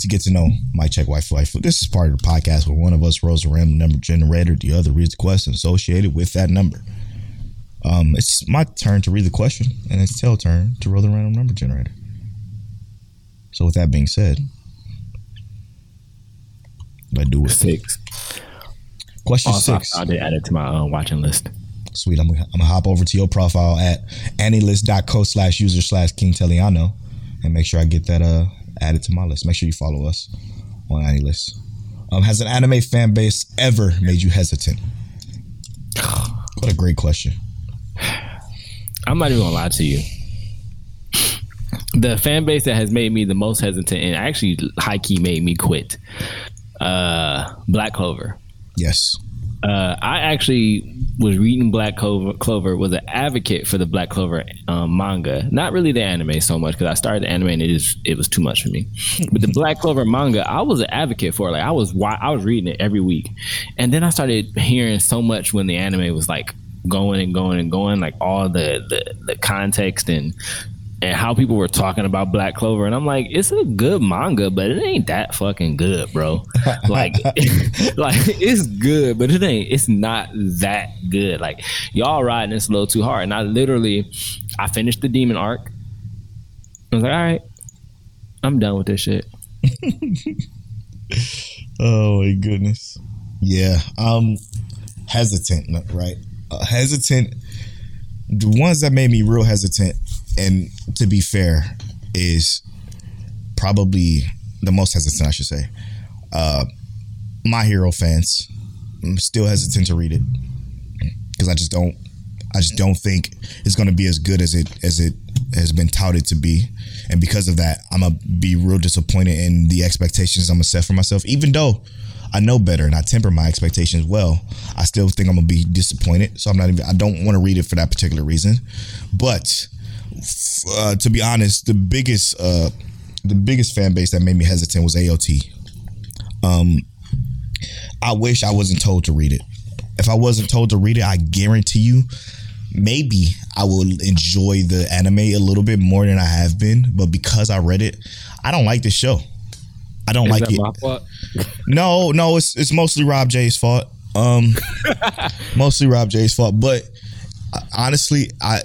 to get to know Mic Check Waifu Waifu. This is part of the podcast where one of us rolls a random number generator, the other reads the question associated with that number. Um, it's my turn to read the question, and it's Tel turn to roll the random number generator. So with that being said, let's do it. Six. Question Also, six. I did add it to my uh, watching list. Sweet. I'm, gonna- I'm gonna hop over to your profile at anilist.co slash user slash King Teliano and make sure I get that uh added to my list. Make sure you follow us on AniList. Um, has an anime fan base ever made you hesitant? What a great question. I'm not even gonna lie to you. The fan base that has made me the most hesitant and actually high key made me quit. Uh, Black Clover. Yes. Uh, I actually was reading Black Clover, Clover was an advocate for the Black Clover um, manga. Not really the anime so much because I started the anime and it is it was too much for me. But the Black Clover manga, I was an advocate for. it. Like I was I was reading it every week, and then I started hearing so much when the anime was like going and going and going, like all the the, the context and and how people were talking about Black Clover, and I'm like, it's a good manga, but it ain't that fucking good, bro. like, like it's good, but it ain't. It's not that good. Like y'all riding this a little too hard. And I literally, I finished the demon arc. I was like, all right, I'm done with this shit. Oh my goodness. Yeah. Um hesitant, right? Uh, hesitant. The ones that made me real hesitant, and to be fair, is probably the most hesitant, I should say. Uh My Hero fans. I'm still hesitant to read it because I just don't. I just don't think it's going to be as good as it as it has been touted to be, and because of that, I'm gonna be real disappointed in the expectations I'm gonna set for myself. Even though I know better and I temper my expectations well, I still think I'm gonna be disappointed. So I'm not even. I don't want to read it for that particular reason. But uh, to be honest, the biggest uh, the biggest fan base that made me hesitant was AOT. Um, I wish I wasn't told to read it. If I wasn't told to read it, I guarantee you, maybe I will enjoy the anime a little bit more than I have been. But because I read it, I don't like this show. I don't Is like it. No, no, it's it's mostly Rob J's fault. Um, mostly Rob J's fault. But uh, honestly, I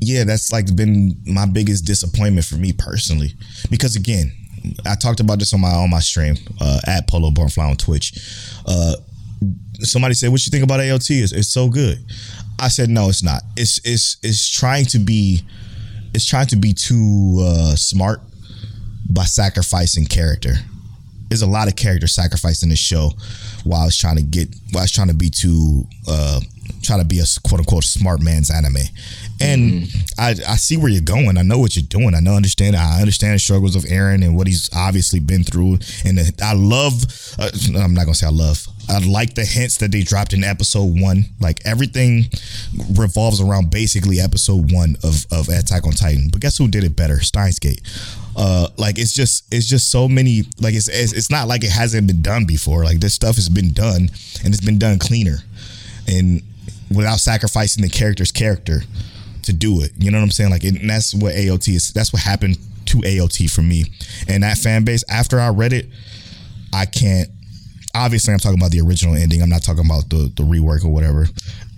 yeah, that's like been my biggest disappointment for me personally. Because again, I talked about this on my on my stream uh, at Polo Bornfly on Twitch. Uh, somebody said, "What you think about AOT? It's, it's so good." I said, "No, it's not. It's it's it's trying to be it's trying to be too uh, smart by sacrificing character." there's a lot of character sacrifice in this show while trying to get while it's trying to be too uh trying to be a quote unquote smart man's anime and I, I see where you're going. I know what you're doing. I know understand i understand the struggles of Eren and what he's obviously been through. And the, i love uh, i'm not gonna say i love i like the hints that they dropped in episode one. Like everything revolves around basically episode one of of attack on titan. But guess who did it better? Steins gate. Uh like it's just it's just so many like it's, it's it's not like it hasn't been done before. Like this stuff has been done and it's been done cleaner. And without sacrificing the character's character to do it. You know what i'm saying? Like and that's what aot is. That's what happened to aot for me. And that fan base after i read it i can't obviously i'm talking about the original ending. I'm not talking about the the rework or whatever.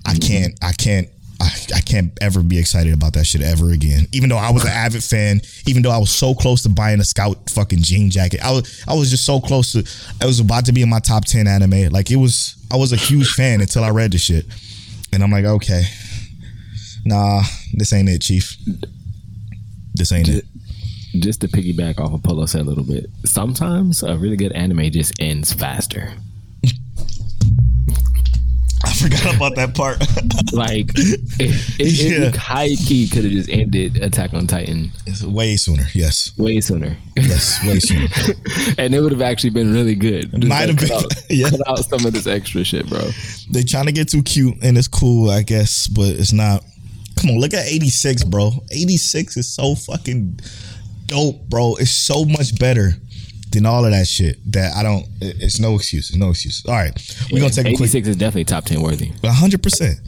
I mm-hmm. can't i can't I, I can't ever be excited about that shit ever again. Even though I was an avid fan, even though I was so close to buying a Scout fucking jean jacket, I was I was just so close to. It was about to be in my top ten anime. Like it was, I was a huge fan until I read the shit, and I'm like, okay, nah, this ain't it, Chief. This ain't it. Just to piggyback off of Polo said a little bit, sometimes a really good anime just ends faster. I forgot about that part. Like it, it, Yeah. it high key could have just ended Attack on Titan It's way sooner. Yes, way sooner, yes, way sooner. and it would have actually been really good. Just Might have cut been, out, yeah. cut out some of this extra shit, bro. they trying to get too cute and it's cool, I guess, but it's not. Come on, look at 86, bro. 86 is so fucking dope, bro. It's so much better than all of that shit that I don't. It's no excuse. No excuse. All right, we're gonna take a quick 86 is definitely top 10 worthy. hundred percent.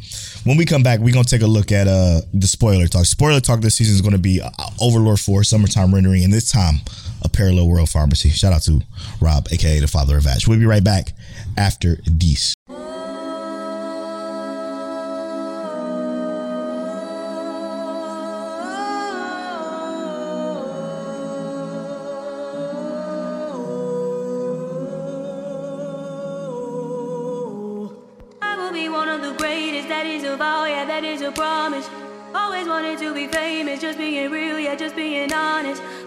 When we come back, we're gonna take a look at uh the spoiler talk. Spoiler talk this season is gonna be uh, Overlord Four Summertime Rendering, and this time a Parallel World Pharmacy. Shout out to Rob, aka the father of Ash. We'll be right back after these.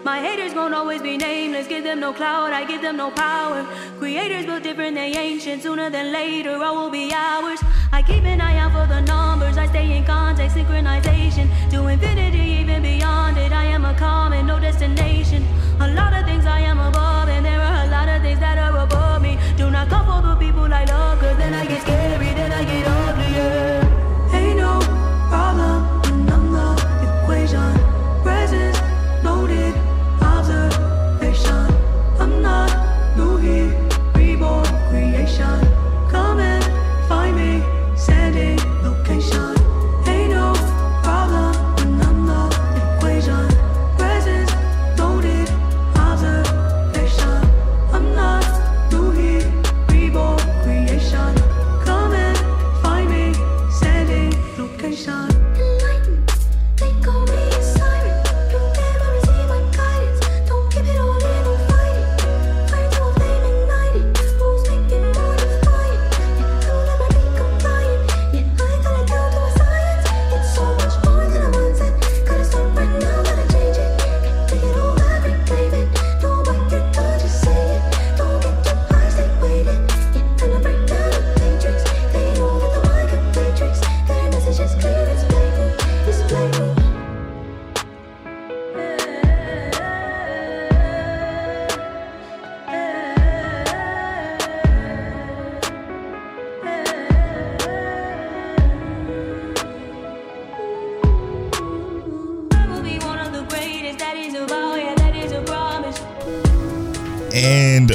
My haters gon' always be nameless, give them no clout, I give them no power. Creators built different, they ancient, sooner than later, all will be ours. I keep an eye out for the numbers, I stay in contact, synchronization. To infinity, even beyond it, I am a common, no destination. A lot of things I am above, and there are a lot of things that are above me. Do not come for the people I love, cause then I get scary, then I get uglier. Ain't no problem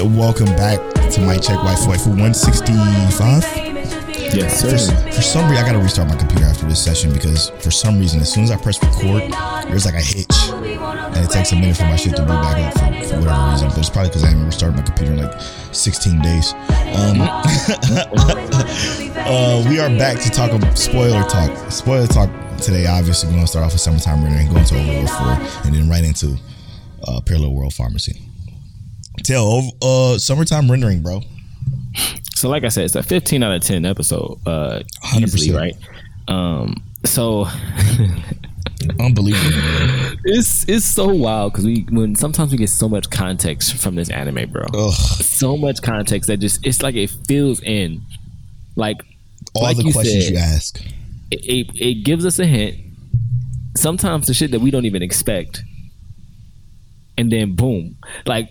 And welcome back to Mic Check Waifu Waifu for 165. Yes, For, sir. for some reason, I gotta restart my computer after this session because for some reason, as soon as I press record, there's like a hitch, and it takes a minute for my shit to boot back up for, for whatever reason. But it's probably because I haven't restarted my computer in like 16 days. Um, uh, we are back to talk about spoiler talk. Spoiler talk today. Obviously, we're gonna start off with summertime and go into Overlord 4, and then right into uh, Parallel World Pharmacy. Tell uh, summertime rendering, bro. So, like I said, it's a 15 out of 10 episode. Uh, 100%. easily, right? Um, so Unbelievable. it's it's so wild because we when sometimes we get so much context from this anime, bro. Ugh. So much context that just it's like it fills in, like All like the you questions said, you ask. it, it, it gives us a hint. Sometimes the shit that we don't even expect, and then boom, like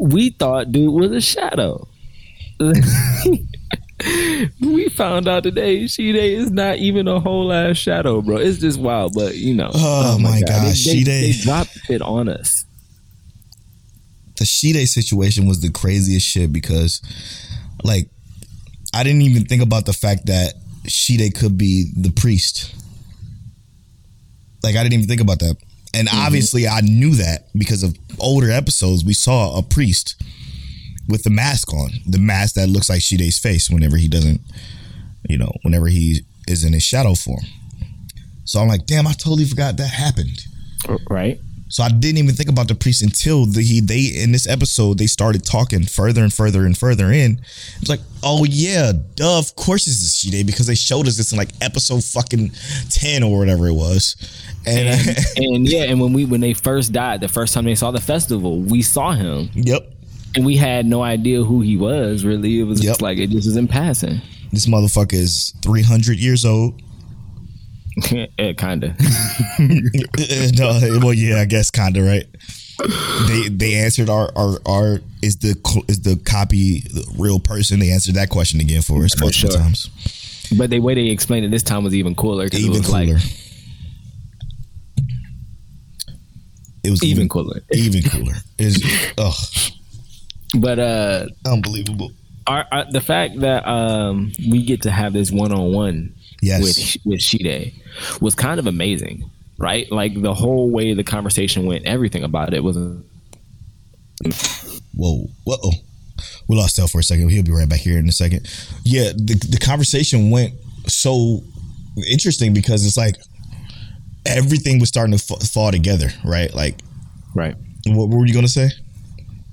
we thought dude was a shadow. we found out today Shide is not even a whole ass shadow, bro. It's just wild, but you know. Oh, oh my gosh, they, they, Shide. they dropped it on us. the Shide situation was the craziest shit because, like, I didn't even think about the fact that Shide could be the priest. Like, I didn't even think about that. And mm-hmm. obviously, I knew that because of older episodes, we saw a priest with the mask on, the mask that looks like Shide's face whenever he doesn't, you know, whenever he is in his shadow form. So I'm like, damn, I totally forgot that happened. Uh, right? So I didn't even think about the priest until the, he they in this episode they started talking further and further and further in. It's like, oh yeah, duh, of course this is Shide because they showed us this in like episode fucking ten or whatever it was. And, And, and yeah, and when we when they first died, the first time they saw the festival, we saw him yep, and we had no idea who he was. Really, it was Yep. just like it just was in passing. this motherfucker is three hundred years old. Yeah, kinda. no, well, yeah, I guess kinda right. They they answered our our our is the is the copy the real person? They answered that question again for us For multiple sure. times. but the way they explained it this time was even cooler. Even it was cooler. like it was even cooler. even cooler. Is ugh, But uh, unbelievable. our, our the fact that um we get to have this one on one Yes. with with Shide was kind of amazing, right? Like the whole way the conversation went, everything about it was Whoa, whoa. We lost Tel for a second. He'll be right back here in a second. Yeah, the the conversation went so interesting because it's like everything was starting to fa- fall together, right? Like, right. what, what were you gonna say?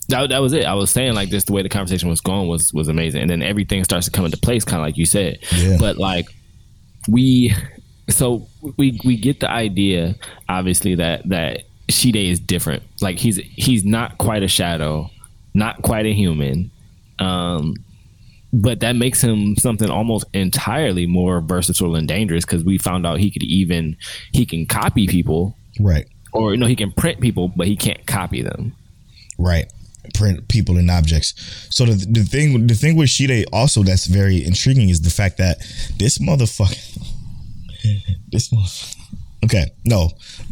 That, that was it. I was saying like just the way the conversation was going was was amazing, and then everything starts to come into place, kind of like you said. Yeah. But like we, so we we get the idea, obviously that that Shide is different. Like he's he's not quite a shadow, not quite a human, um, but that makes him something almost entirely more versatile and dangerous because we found out he could even he can copy people, Right, or you know he can print people, but he can't copy them. right. Print people and objects. So the the thing the thing with Shide also that's very intriguing is the fact that this motherfucker, this motherfucker. Okay, no,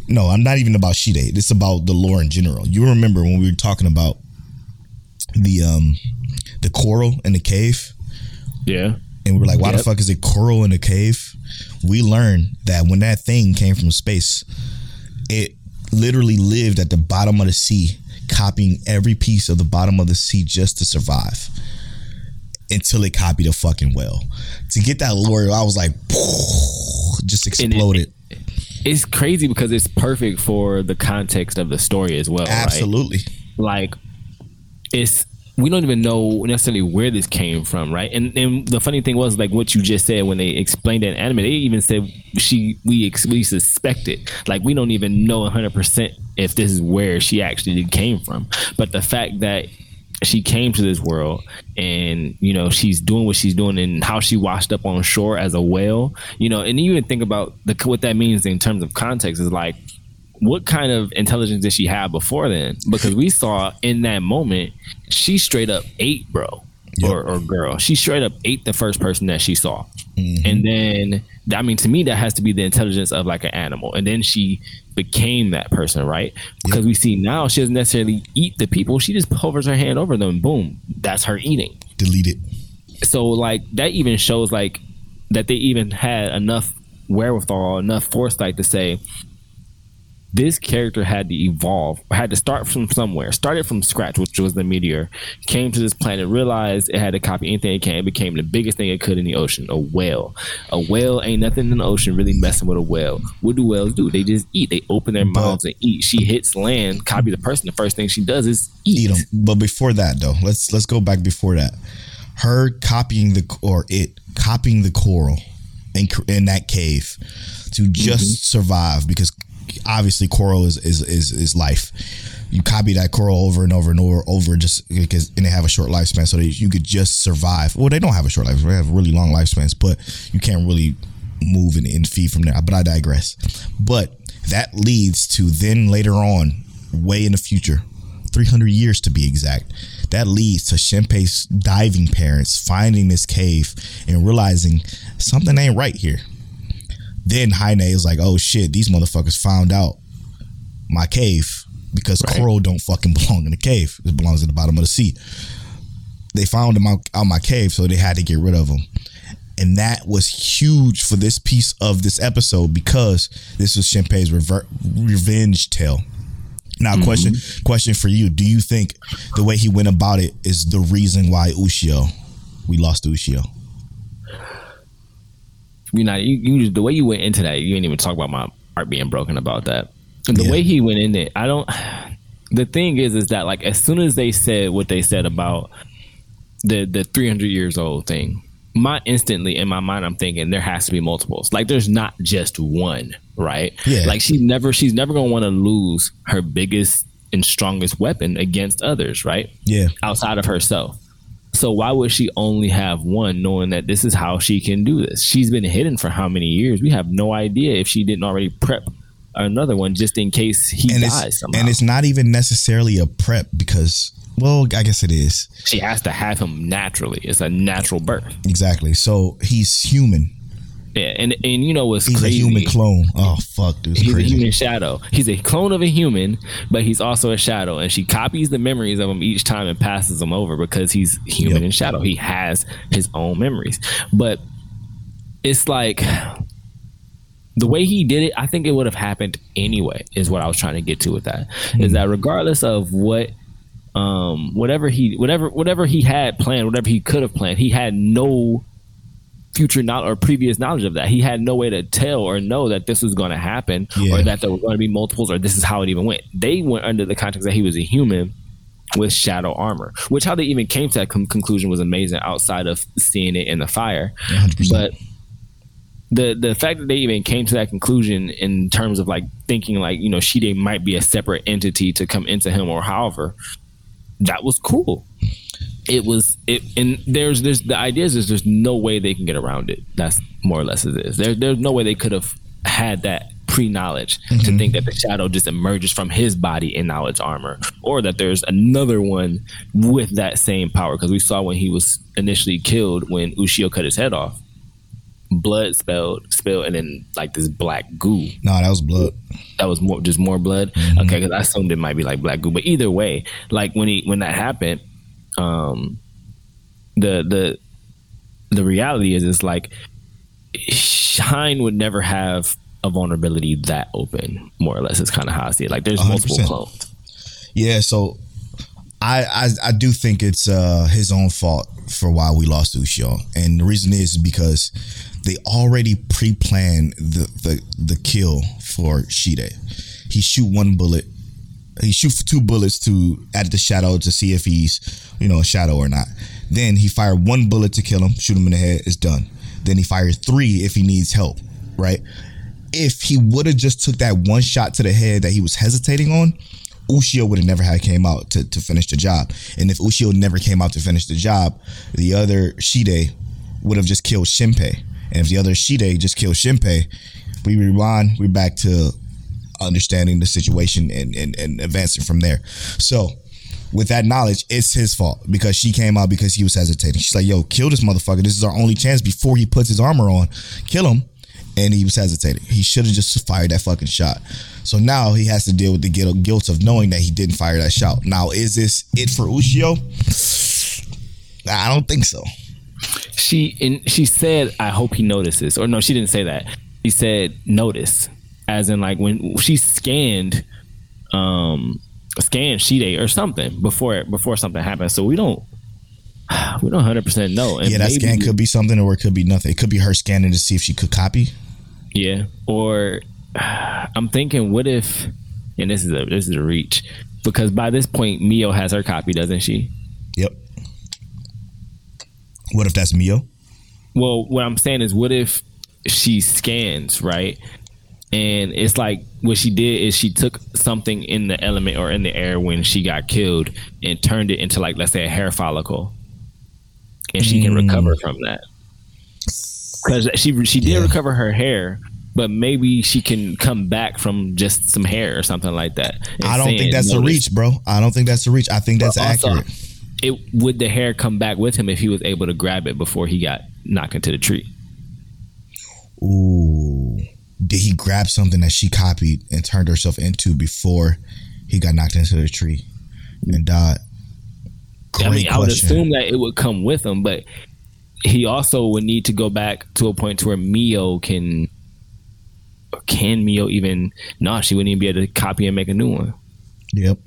no, I'm not even about Shide. This is about the lore in general. You remember when we were talking about the um the coral in the cave, Yeah. and we were like, why the fuck is it coral in a cave? We learned that when that thing came from space, it literally lived at the bottom of the sea, copying every piece of the bottom of the sea just to survive. Until it copied a fucking whale. To get that lore, I was like, just And it- exploded. it's crazy because it's perfect for the context of the story as well. right? Absolutely. Like it's we don't even know necessarily where this came from, right? And and the funny thing was like what you just said when they explained in anime, they even said she we ex, we suspect it. Like we don't even know 100 percent if this is where she actually came from. But the fact that she came to this world and you know she's doing what she's doing and how she washed up on shore as a whale you know and even think about the what that means in terms of context is like what kind of intelligence did she have before then because we saw in that moment she straight up ate bro Yep. or, or girl she straight up ate the first person that she saw mm-hmm. And then, I mean, to me, that has to be the intelligence of like an animal. And then she became that person, right? Because we see now she doesn't necessarily eat the people. She just hovers her hand over them. Boom. That's her eating. Delete it. So, like, that even shows like that they even had enough wherewithal, enough foresight to say, this character had to evolve, had to start from somewhere, started from scratch, which was the meteor, came to this planet, realized it had to copy anything it can, it became the biggest thing it could in the ocean, a whale. A whale ain't nothing in the ocean really messing with a whale. What do whales do? They just eat. They open their mouths and eat. She hits land, copy the person. The first thing she does is eat. eat them. But before that, though, let's let's go back before that. Her copying the or it copying the coral in in that cave to just mm-hmm. survive because obviously coral is is is, is life. You copy that coral over and over and over over just because and they have a short lifespan, so that you could just survive. Well, they don't have a short lifespan; they have really long lifespans, but you can't really move and, and feed from there. But I digress. But that leads to then later on, way in the future, 300 years to be exact. That leads to Shinpei's diving parents finding this cave and realizing something ain't right here. Then Haine is like, oh shit, these motherfuckers found out my cave because Right. coral don't fucking belong in the cave. It belongs in the bottom of the sea. They found them out, out my cave, so they had to get rid of them. And that was huge for this piece of this episode because this was Shinpei's rever- revenge tale. Now, mm-hmm. question question for you: Do you think the way he went about it is the reason why Ushio we lost Ushio? You know, you, you the way you went into that, you didn't even talk about my heart being broken about that. And the Yeah. way he went in it, I don't. The thing is, is that like as soon as they said what they said about the the 300 years old thing, my instantly in my mind, I'm thinking there has to be multiples. Like there's not just one, right? Yeah. Like she's never she's never gonna want to lose her biggest and strongest weapon against others, right? Yeah, outside of herself. So why would she only have one, knowing that this is how she can do this? She's been hidden for how many years? We have no idea if she didn't already prep another one just in case he and dies somehow. and it's not even necessarily a prep because well, I guess it is she has to have him naturally. It's a natural birth. exactly. So he's human. Yeah, and and you know what's He's crazy? a human clone. Oh fuck, dude, He's crazy. a human shadow. He's a clone of a human, but he's also a shadow. And she copies the memories of him each time and passes them over because he's human Yep. and shadow. He has his own memories. But it's like the way he did it, I think it would have happened anyway, is what I was trying to get to with that. Is that regardless of what um whatever he whatever whatever he had planned, whatever he could have planned, he had no future knowledge or previous knowledge of that. He had no way to tell or know that this was going to happen Yeah. or that there were going to be multiples or this is how it even went. They went under the context that he was a human with shadow armor, which how they even came to that con- conclusion was amazing outside of seeing it in the fire. 100%. But the the fact that they even came to that conclusion in terms of like thinking like you know Shide might be a separate entity to come into him or however that was cool it was it and there's there's the idea is there's, there's no way they can get around it. That's more or less it is. There, there's no way they could have had that pre-knowledge to mm-hmm. think that the shadow just emerges from his body in knowledge armor or that there's another one with that same power. Because we saw when he was initially killed when ushio cut his head off blood spilled spilled and then like this black goo. No, that was blood. that was more just more blood. Mm-hmm. Okay, because I assumed it might be like black goo, but either way, like when he when that happened, um, the the the reality is is like Shine would never have a vulnerability that open. More or less, is kind of how I see it. Like there's multiple 100%. clones. Yeah, so I, I I do think it's uh his own fault for why we lost Ushio, and the reason is because they already pre-planned the the the kill for Shide. He shoot one bullet. He shoot for two bullets to at the shadow to see if he's you know a shadow or not. Then he fired one bullet to kill him, shoot him in the head. It's done. Then he fires three if he needs help. Right. If he would have just took that one shot to the head that he was hesitating on, Ushio would have never had came out to, to finish the job. And if Ushio never came out to finish the job, the other Shide would have just killed Shinpei. And if the other Shide just killed Shinpei, we rewind, we're back to understanding the situation and, and, and advancing from there. So with that knowledge, it's his fault because she came out because he was hesitating. She's like, "Yo, kill this motherfucker. This is our only chance before he puts his armor on. Kill him." And he was hesitating. He should have just fired that fucking shot. So now he has to deal with the guilt of knowing that he didn't fire that shot. Now, is this it for Ushio? I don't think so. She and she said, "I hope he notices." Or no, she didn't say that. She said, "Notice," as in like when she scanned, um, scanned Shide or something before before something happened. So we don't. We don't hundred percent know. And yeah, that maybe- scan could be something or it could be nothing. It could be her scanning to see if she could copy. Yeah. Or I'm thinking, what if? And this is a this is a reach because by this point Mio has her copy, doesn't she? Yep. What if that's Mio? Well, what I'm saying is, what if she scans right, and it's like what she did is she took something in the element or in the air when she got killed and turned it into like let's say a hair follicle, and she can mm. recover from that because she she did Yeah. recover her hair. But maybe she can come back from just some hair or something like that. I don't think that's a reach, bro. I don't think that's a reach. I think that's also, accurate. It would the hair come back with him if he was able to grab it before he got knocked into the tree. Ooh. Did he grab something that she copied and turned herself into before he got knocked into the tree and uh, died? Great I mean, I would assume that it would come with him, but he also would need to go back to a point to where Mio can. Can Mio even? No, she wouldn't even be able to copy and make a new one. Yep.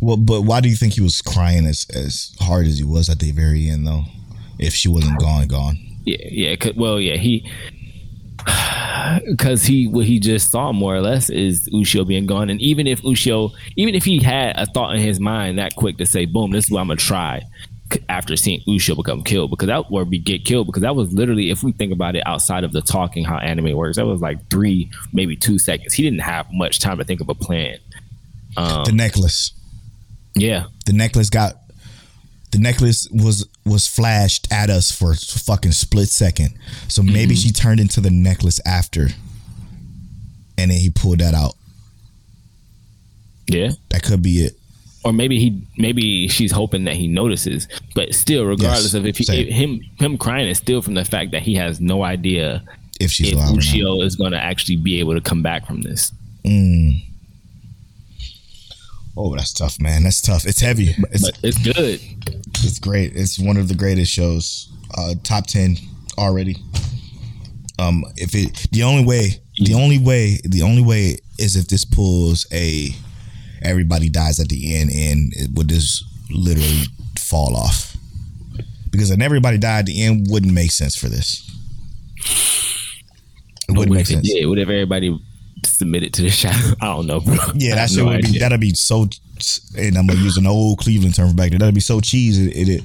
Well, but why do you think he was crying as as hard as he was at the very end, though? If she wasn't gone, gone. Yeah, yeah. well, yeah, he because he what he just saw more or less is Ushio being gone, and even if Ushio, even if he had a thought in his mind that quick to say, "Boom, this is what I'm gonna try," after seeing Ushio become killed, because that or be get killed, because that was literally, if we think about it, outside of the talking how anime works, that was like three, maybe two seconds. He didn't have much time to think of a plan. Um, the necklace. Yeah, The necklace got. The necklace was was flashed at us for a fucking split second. So maybe Mm-hmm. she turned into the necklace after, and then he pulled that out. yeah. That could be it. or maybe he maybe she's hoping that he notices but still regardless Yes, of if he if him him crying is still from the fact that he has no idea If she's if alive. or not. Ushio is going to actually be able to come back from this Mm. Oh, that's tough, man. That's tough. It's heavy. It's it's good it's great. It's one of the greatest shows. Uh, top ten already. Um, if it the only way, the only way, the only way is if this pulls a everybody dies at the end and it would just literally fall off. Because an everybody died at the end wouldn't make sense for this. It wouldn't what make if it sense. did what if everybody submitted to the shadow i don't know bro Yeah, that shit no would be that'd be so. And I'm gonna use an old Cleveland term back there. That'd be so cheesy. It, it,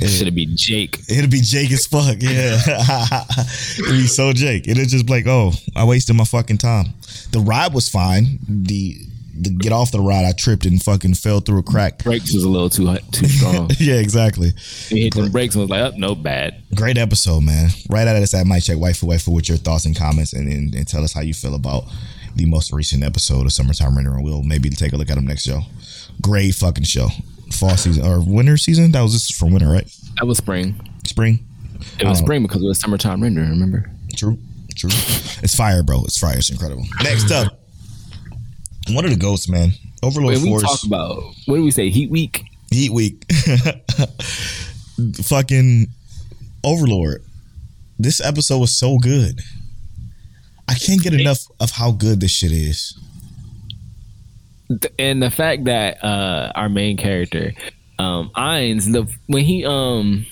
it, should be jake It'd be Jake as fuck. Yeah. It'd be so Jake. It'd just be like, oh, I wasted my fucking time. The ride was fine. The the get off the ride, I tripped and fucking fell through a crack. brakes was a little too too strong yeah, exactly. he hit the brakes and was like oh no bad Great episode, man. Right out of this, I might check Waifu Waifu with your thoughts and comments and, and, and tell us how you feel about the most recent episode of Summertime Render. And we'll maybe take a look at them next show. Great fucking show. Fall season or winter season? That was just from winter, right? that was spring Spring? it was Oh. spring because it was summertime render. remember True. True. It's fire, bro. It's fire. It's incredible. Next up, one of the ghosts, man. Overlord when we talk about what do we say heat week Heat Week. Fucking Overlord. This episode was so good. I can't get enough of how good this shit is. And the fact that uh our main character um Ainz the when he um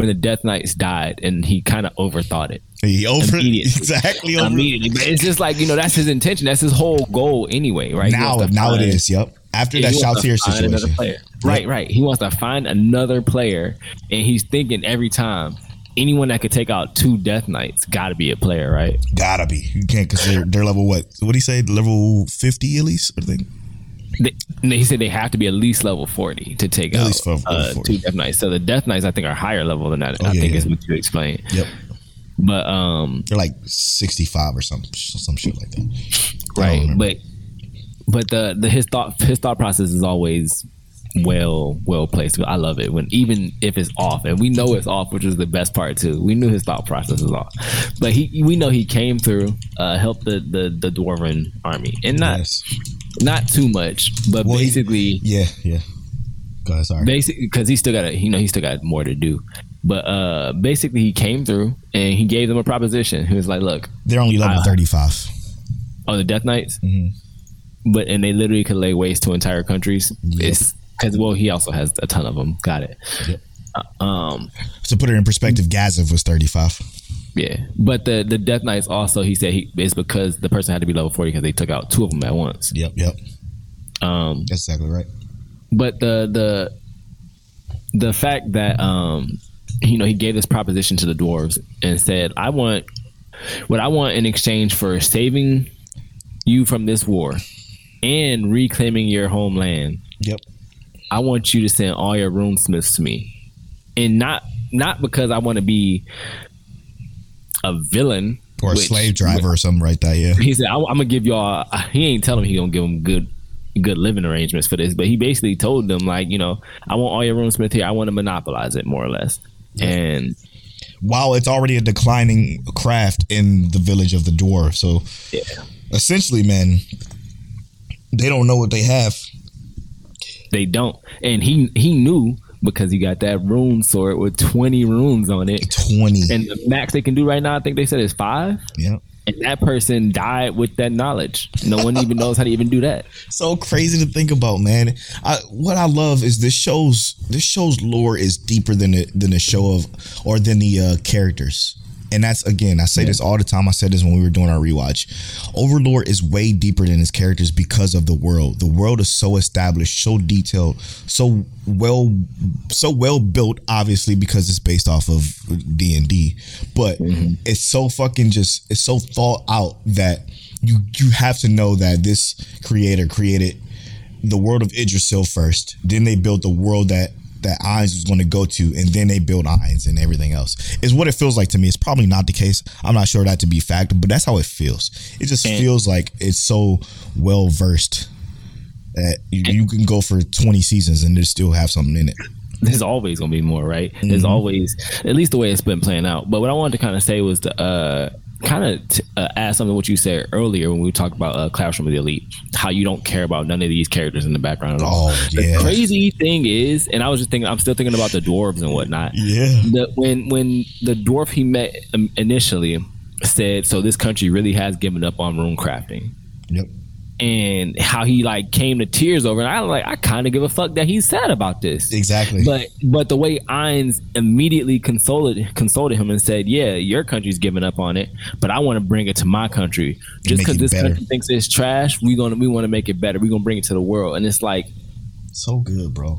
when the Death Knights died and he kind of overthought it He over Immediately. exactly over. immediately but it's just like you know that's his intention that's his whole goal anyway right Now, now it find- is. Yep. After yeah, that he wants to Shoutier find another situation. player. right right he wants to find another player and he's thinking every time anyone that could take out two Death Knights got to be a player right Gotta be. You can't because they're, they're level what? What do you say? Level fifty at least. I think. They, he said they have to be at least level 40 to take At out least level uh, 40. two Death Knights. So the Death Knights, I think, are higher level than that. Oh, I yeah, think yeah. is what you explained. Yep. But um, They're like sixty five or some some shit like that. Right, but but the the his thought his thought process is always well well placed. I love it when even if it's off, and we know it's off, which is the best part too. We knew his thought process was off, but he we know he came through, uh, helped the the the dwarven army, and not Yes. Not too much, but Well, he- basically Yeah, yeah. Go ahead, sorry. basically because he still got a, you know he still got more to do. But uh basically he came through and he gave them a proposition. He was like, "Look, They're only level Uh, 35. on the Death Knights, Mhm. but and they literally could lay waste to entire countries. Yep. It's because well, he also has a ton of them. Got it. Yep. Uh, um, To put it in perspective, Gazef was 35. Yeah, but the the Death Knights also he said he it's because the person had to be level forty because they took out two of them at once. Yep, yep. Um, That's exactly right. but the the the fact that um you know he gave this proposition to the dwarves and said i want what i want in exchange for saving you from this war and reclaiming your homeland Yep. i want you to send all your runesmiths to me and not not because i want to be a villain Or a which- slave driver or something like that, yeah. he said, I'm, I'm gonna give y'all. He ain't telling me he gonna give them good, good living arrangements for this, but he basically told them like, you know, I want all your runesmith here. I want to monopolize it more or less. And While it's already a declining craft in the village of the dwarf. So yeah, essentially, man, they don't know what they have. they don't. And he he knew because he got that rune sword with 20 runes on it. 20. And the max they can do right now, I think they said is five. yeah. And that person died with that knowledge. No one even knows how to even do that. so crazy to think about, man. I, what I love is this show's this show's lore is deeper than the than the show of or than the uh, characters. And that's again, I say this all the time. I said this when we were doing our rewatch. Overlord is way deeper than his characters because of the world. The world is so established, so detailed, so well, so well built. Obviously, because it's based off of D and D, but mm-hmm. it's so fucking just it's so thought out that you you have to know that this creator created the world of Yggdrasil first. Then they built the world that that Ainz was going to go to, and then they build Ainz and everything else. Is what it feels like to me. It's probably not the case. I'm not sure that to be fact, but that's how it feels. It just And- feels like it's so well versed that you, you can go for 20 seasons and still have something in it. there's always gonna be more, right? There's Mm-hmm. always at least the way it's been playing out. But what I wanted to kind of say was to uh, kind of t- uh, add something to what you said earlier when we talked about uh, Classroom of the Elite, how you don't care about none of these characters in the background at all. Oh, The crazy thing is, and I was just thinking, I'm still thinking about the dwarves and whatnot. Yeah. The, when when the dwarf he met um, initially said, "So this country really has given up on rune crafting." Yep. And how he like came to tears over, it. and I like I kind of give a fuck that he's sad about this. Exactly. But but the way Ainz immediately consoled consoled him and said, "Yeah, your country's giving up on it, but I want to bring it to my country. Just because this better." country thinks it's trash, we gonna we want to make it better. We are gonna bring it to the world." And it's like so good, bro.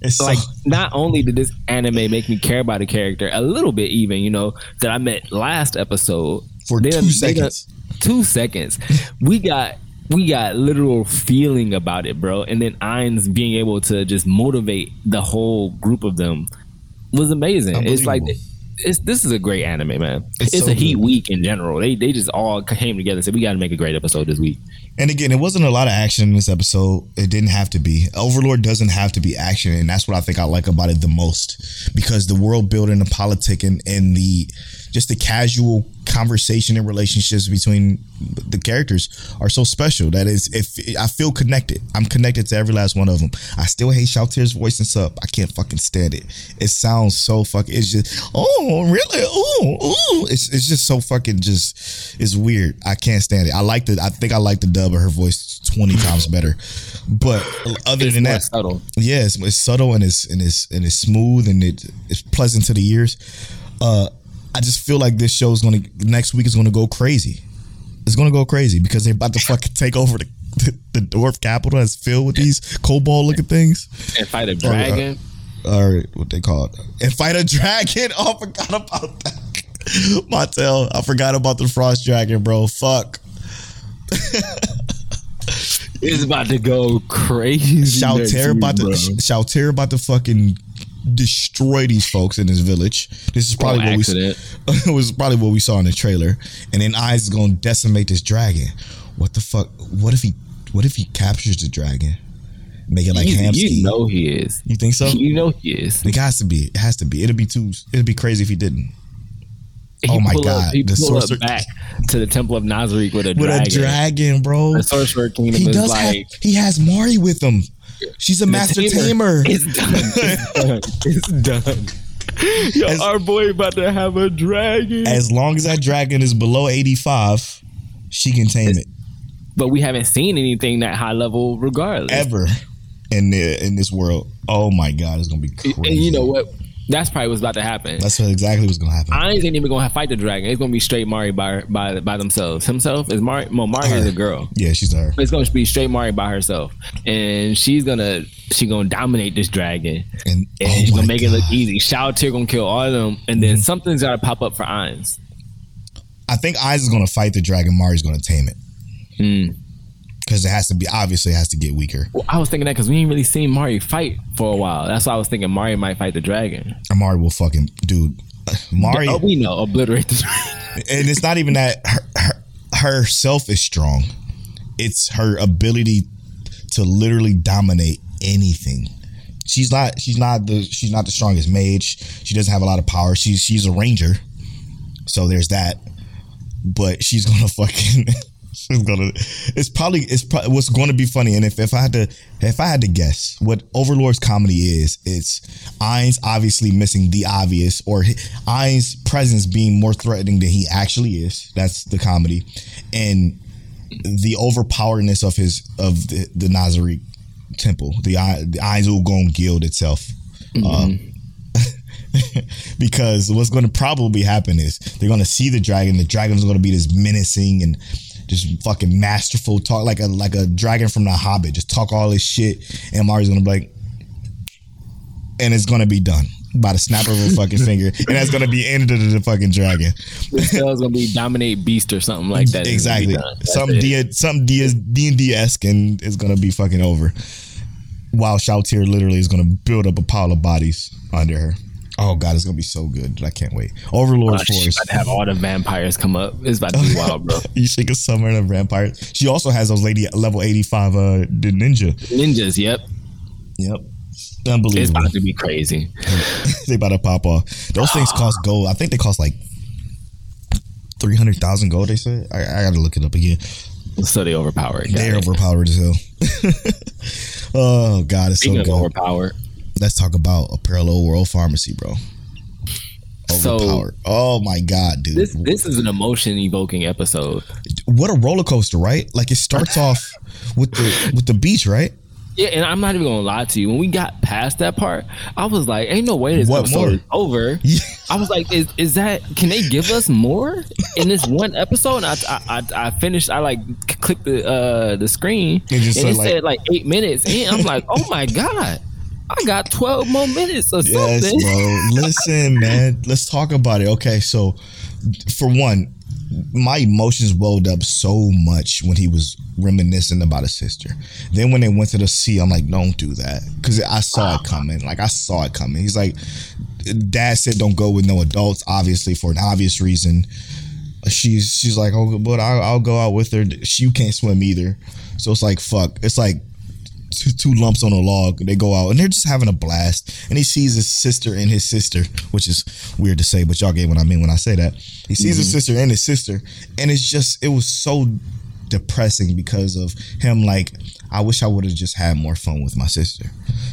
It's so, like not only did this anime make me care about a character a little bit, even you know that I met last episode for they two done- they done- seconds. two seconds. We got we got literal feeling about it, bro. And then Ainz being able to just motivate the whole group of them was amazing. It's like it's this is a great anime, man. It's It's, so a heat good. week in general. They they just all came together and said we got to make a great episode this week. And again, it wasn't a lot of action in this episode. It didn't have to be. Overlord doesn't have to be action, and that's what I think I like about it the most. Because the world building, the politic, and, and the just the casual conversation and relationships between the characters are so special that is if I feel connected. I'm connected to every last one of them. I still hate Shalltear's voice and sub. I can't fucking stand it. It sounds so fucking it's just oh really? Oh, oh. It's it's just so fucking just it's weird. I can't stand it. I like the I think I like the dub of her voice 20 times better. But other It's than that, subtle. yeah, it's, it's subtle and it's and it's and it's smooth and it it's pleasant to the ears. Uh, I just feel like this show is gonna next week is gonna go crazy. It's gonna go crazy because they're about to fucking take over the the, the dwarf capital that's filled with these cobalt looking things. And fight a uh, dragon. Or what they call it, and fight a dragon. Oh, I forgot about that. Montel, I forgot about the frost dragon, bro. Fuck. it's about to go crazy. Shalltear week, about to bro. Shalltear about to fucking destroy these folks in this village. This is probably what accident. we it was probably what we saw in the trailer. And then Ainz is gonna decimate this dragon. What the fuck? What if he What if he captures the dragon? Make it like you, Hamsuke. you know he is. You think so? You know he is. It has to be. It has to be. It'd be too. It'd be crazy if he didn't. He Oh my pull up- God, he the pull up sorcerer- back to the Temple of Nazarick with a With dragon. a dragon, bro. The Sorcerer Kingdom He does like have. He has Mari with him. She's a the master tamer. It's done. It's done. It's done. Yo, As- our boy about to have a dragon. As long as that dragon is below eighty five, she can tame it. but we haven't seen anything that high level regardless. Ever in the in this world. Oh my god, it's gonna be crazy. And you know what? That's probably what's about to happen. That's what exactly what's gonna happen. Ainz ain't even gonna have fight the dragon. It's gonna be straight Mari by by by themselves. Himself is Mari. Well, Mari is a girl. yeah, she's her. It's gonna be straight Mari by herself, and she's gonna she gonna dominate this dragon, And, and oh she's gonna make it look easy. Shalltear gonna kill all of them, and then something's gotta pop up for Ainz. I think Ainz is gonna fight the dragon. Mari's gonna tame it Hmm. Because it has to be. Obviously, it has to get weaker. Well, I was thinking that because we ain't really seen Mari fight for a while. That's why I was thinking Mari might fight the dragon. Mari will fucking dude. Mari, Oh, we know obliterate the dragon. and it's not even that her, her herself is strong. It's her ability to literally dominate anything. She's not. She's not the. She's not the strongest mage. She doesn't have a lot of power. She's she's a ranger. So there's that. But she's gonna fucking. She's gonna. It's probably. It's probably what's going to be funny. And if, if I had to, if I had to guess, what Overlord's comedy is, it's Ainz obviously missing the obvious, or Ainz' presence being more threatening than he actually is. That's the comedy, and the overpowerness of his of the, the Nazarick temple, the the Ainz Gon Guild itself. Um, because what's going to probably happen is they're going to see the dragon. The dragon's going to be this menacing and just fucking masterful talk, like a like a dragon from the Hobbit. Just talk all this shit, and Mari's going to be like, and it's to be done by the snap of a fucking finger, and that's to be ended to the fucking dragon. Spell's gonna be dominate beast or something like that. It's gonna Exactly. Some. D some D D and D esque and it's gonna be fucking over. While Shalltear literally is gonna build up a pile of bodies under her. Oh god, it's gonna be so good. I can't wait. Overlord Oh, Force. about to have all the vampires come up. It's about to be wild, bro. you she can summon a vampire. She also has those lady level eighty five uh the ninja. Ninjas, yep. Yep. Unbelievable. It's about to be crazy. they about to pop off. Those things cost gold. I think they cost like three hundred thousand gold. They said. I, I got to look it up again. So they overpowered. They're it. overpowered as hell. oh god, it's so Speaking of good. overpowered, Let's talk about a parallel world pharmacy, bro. So- Overpowered. oh my god, dude! this this is an emotion evoking episode. what a roller coaster, right? Like it starts off with the with the beach, right? Yeah, and I'm not even gonna lie to you. When we got past that part, I was like, "Ain't no way this What episode more? is over." Yeah. I was like, "Is is that? Can they give us more in this one episode?" And I I, I, I finished. I like clicked the uh the screen It just and said, it like- said like eight minutes, and I'm like, "Oh my god, I got twelve more minutes or Yes, something." bro. Listen, man. Let's talk about it. Okay, so for one, my emotions welled up so much when he was reminiscing about his sister. Then when they went to the sea, I'm like, don't do that. Because I saw it coming. Like I saw it coming. He's like, Dad said don't go with no adults, obviously for an obvious reason. She's she's like, oh, but I'll, I'll go out with her. She you can't swim either. So it's like fuck. It's like two, two lumps on a log. They go out and they're just having a blast. And he sees his sister and his sister, which is weird to say, but y'all get what I mean when I say that. He sees his sister and his sister, and it's just it was so depressing because of him. Like, I wish I would have just had more fun with my sister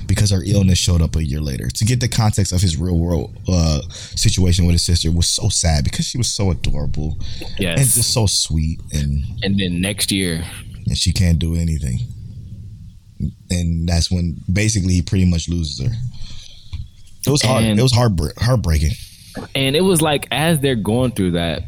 because her illness showed up a year later. To get the context of his real world uh, situation with his sister was so sad because she was so adorable and Yes, just so sweet and and then next year, and she can't do anything. And that's when basically he pretty much loses her. It was hard. And- it was heartbreak, heartbreaking. and it was like as they're going through that,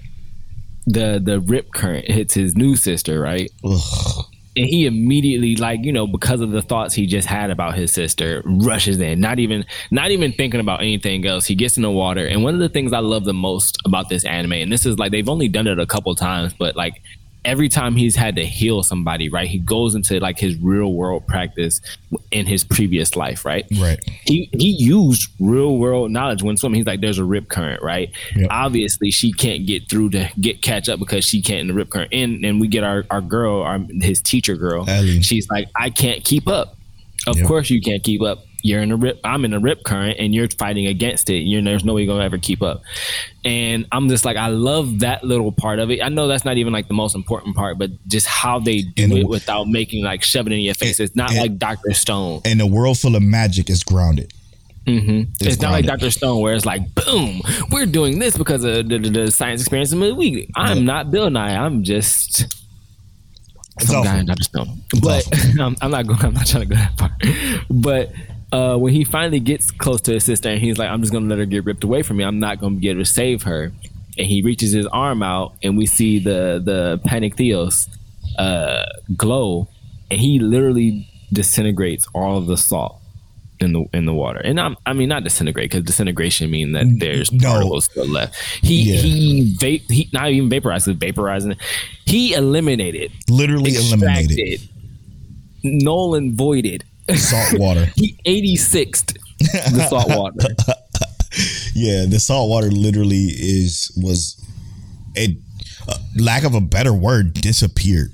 the the rip current hits his new sister, right? Ugh. and he immediately like you know because of the thoughts he just had about his sister rushes in not even not even thinking about anything else he gets in the water and one of the things i love the most about this anime and this is like they've only done it a couple times but like every time he's had to heal somebody, right? He goes into like his real world practice in his previous life, right? Right. He he used real world knowledge when swimming. He's like, there's a rip current, right? Yep. Obviously, she can't get through to get catch up because she can't in the rip current. And and we get our our girl, our his teacher girl. Ellie. She's like, I can't keep up. Of Yep. course you can't keep up. You're in a rip. I'm in a rip current, and you're fighting against it. You're there's no way you're gonna ever keep up. And I'm just like, I love that little part of it. I know that's not even like the most important part, but just how they do And- it without making like shove it in your face. It's not and- like Doctor Stone. And a world full of magic is grounded. Mm-hmm. It's, not like. Doctor Stone where it's like, boom, we're doing this because of the, the, the science experience of the week. I'm not Bill Nye. I'm just It's some guy in Doctor Stone. But I'm, I'm not going. I'm not trying to go that far. But uh, when he finally gets close to his sister and he's like, I'm just gonna let her get ripped away from me. I'm not gonna be able to save her. And he reaches his arm out, and we see the the Pantheos uh, glow, and he literally disintegrates all of the salt in the in the water. And I'm, I mean, not disintegrate because disintegration means that there's no. particles still left. He Yeah. he vape he not even vaporized, vaporizing. He eliminated, Literally eliminated Nolan voided. Salt water. He 86th the salt water. yeah, the salt water literally is was it uh, lack of a better word disappeared.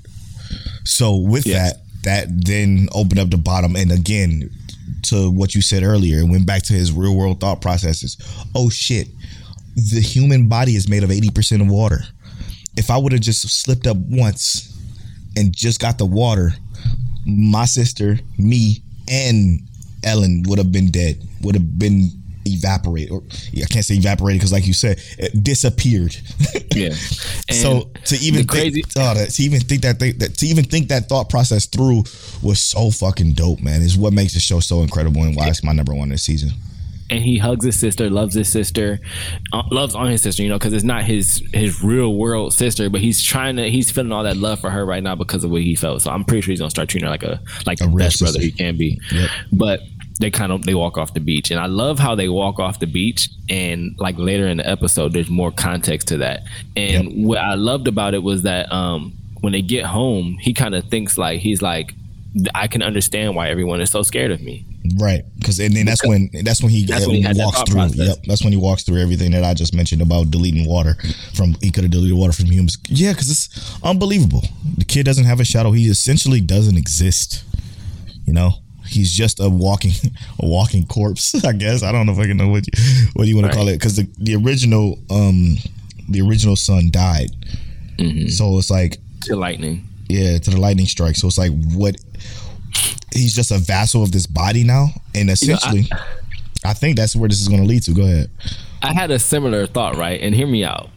So with Yes. that, that then opened up the bottom, and again to what you said earlier, it went back to his real world thought processes. Oh shit, the human body is made of eighty percent of water. If I would have just slipped up once and just got the water, my sister, me, and Ellen would have been dead. Would have been evaporated. Or I can't say evaporated because, like you said, it disappeared. Yeah. And so to even crazy, think, oh, that, to even think that, thing, that to even think that thought process through was so fucking dope, man. Is what makes the show so incredible and why it's my number one this season. And he hugs his sister, loves his sister, uh, loves on his sister, you know, because it's not his his real world sister, but he's trying to, he's feeling all that love for her right now because of what he felt. So I'm pretty sure he's gonna start treating her like a like the real best brother he can be. Yep. But they kind of they walk off the beach, and I love how they walk off the beach, and like later in the episode, there's more context to that. And what I loved about it was that um when they get home, he kind of thinks like he's like. I can understand why everyone is so scared of me. Right, because and then that's when that's when he, That's when he walks through. process. Yep, that's when he walks through everything that I just mentioned about deleting water from. He could have deleted water from humans. Yeah, because it's unbelievable. The kid doesn't have a shadow. He essentially doesn't exist. You know, he's just a walking a walking corpse. I guess I don't know if I can know what you, what you want Right. to call it because the the original um the original son died. Mm-hmm. So it's like To lightning. yeah, to the lightning strike. So it's like what he's just a vassal of this body now, and essentially, I, think that's where this is going to lead to. Go ahead. I had a similar thought, right? And hear me out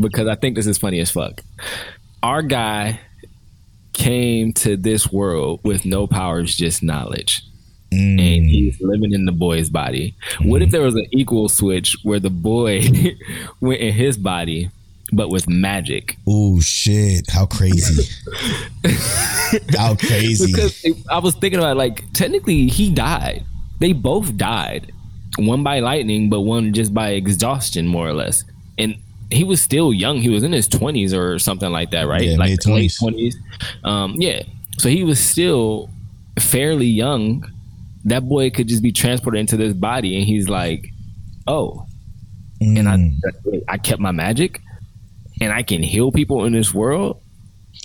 because I think this is funny as fuck. Our guy came to this world with no powers, just knowledge. Mm. And he's living in the boy's body. What if mm-hmm. there was an equal switch where the boy went in his body, but with magic? Oh shit! How crazy! How crazy! Because I was thinking about like technically he died. They both died. One by lightning, but one just by exhaustion, more or less. And he was still young. He was in his twenties or something like that, right? Yeah, like late twenties. Um, yeah. So he was still fairly young. That boy could just be transported into this body, and he's like, "Oh, and I, Mm. I kept my magic, and I can heal people in this world."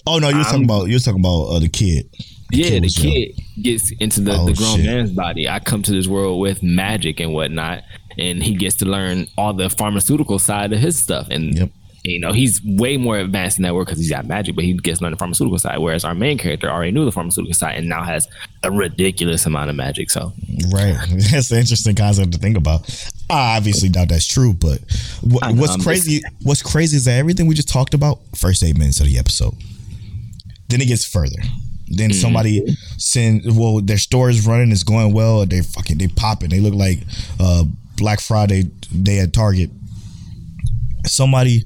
oh no, you were talking I'm- about you were talking about uh, the kid. yeah, kid the was young. kid gets into the, Oh, the grown shit. man's body. I come to this world with magic and whatnot, and he gets to learn all the pharmaceutical side of his stuff. And Yep. You know, he's way more advanced in that work because he's got magic, but he gets learn the pharmaceutical side. Whereas our main character already knew the pharmaceutical side and now has a ridiculous amount of magic. So Right, that's an interesting concept to think about. I obviously doubt that's true, but wh- what's crazy? What's crazy is that everything we just talked about first eight minutes of the episode. Then it gets further. Then Mm-hmm. somebody send well, their store is running, it's going well. They fucking they popping. They look like uh, Black Friday day at Target. Somebody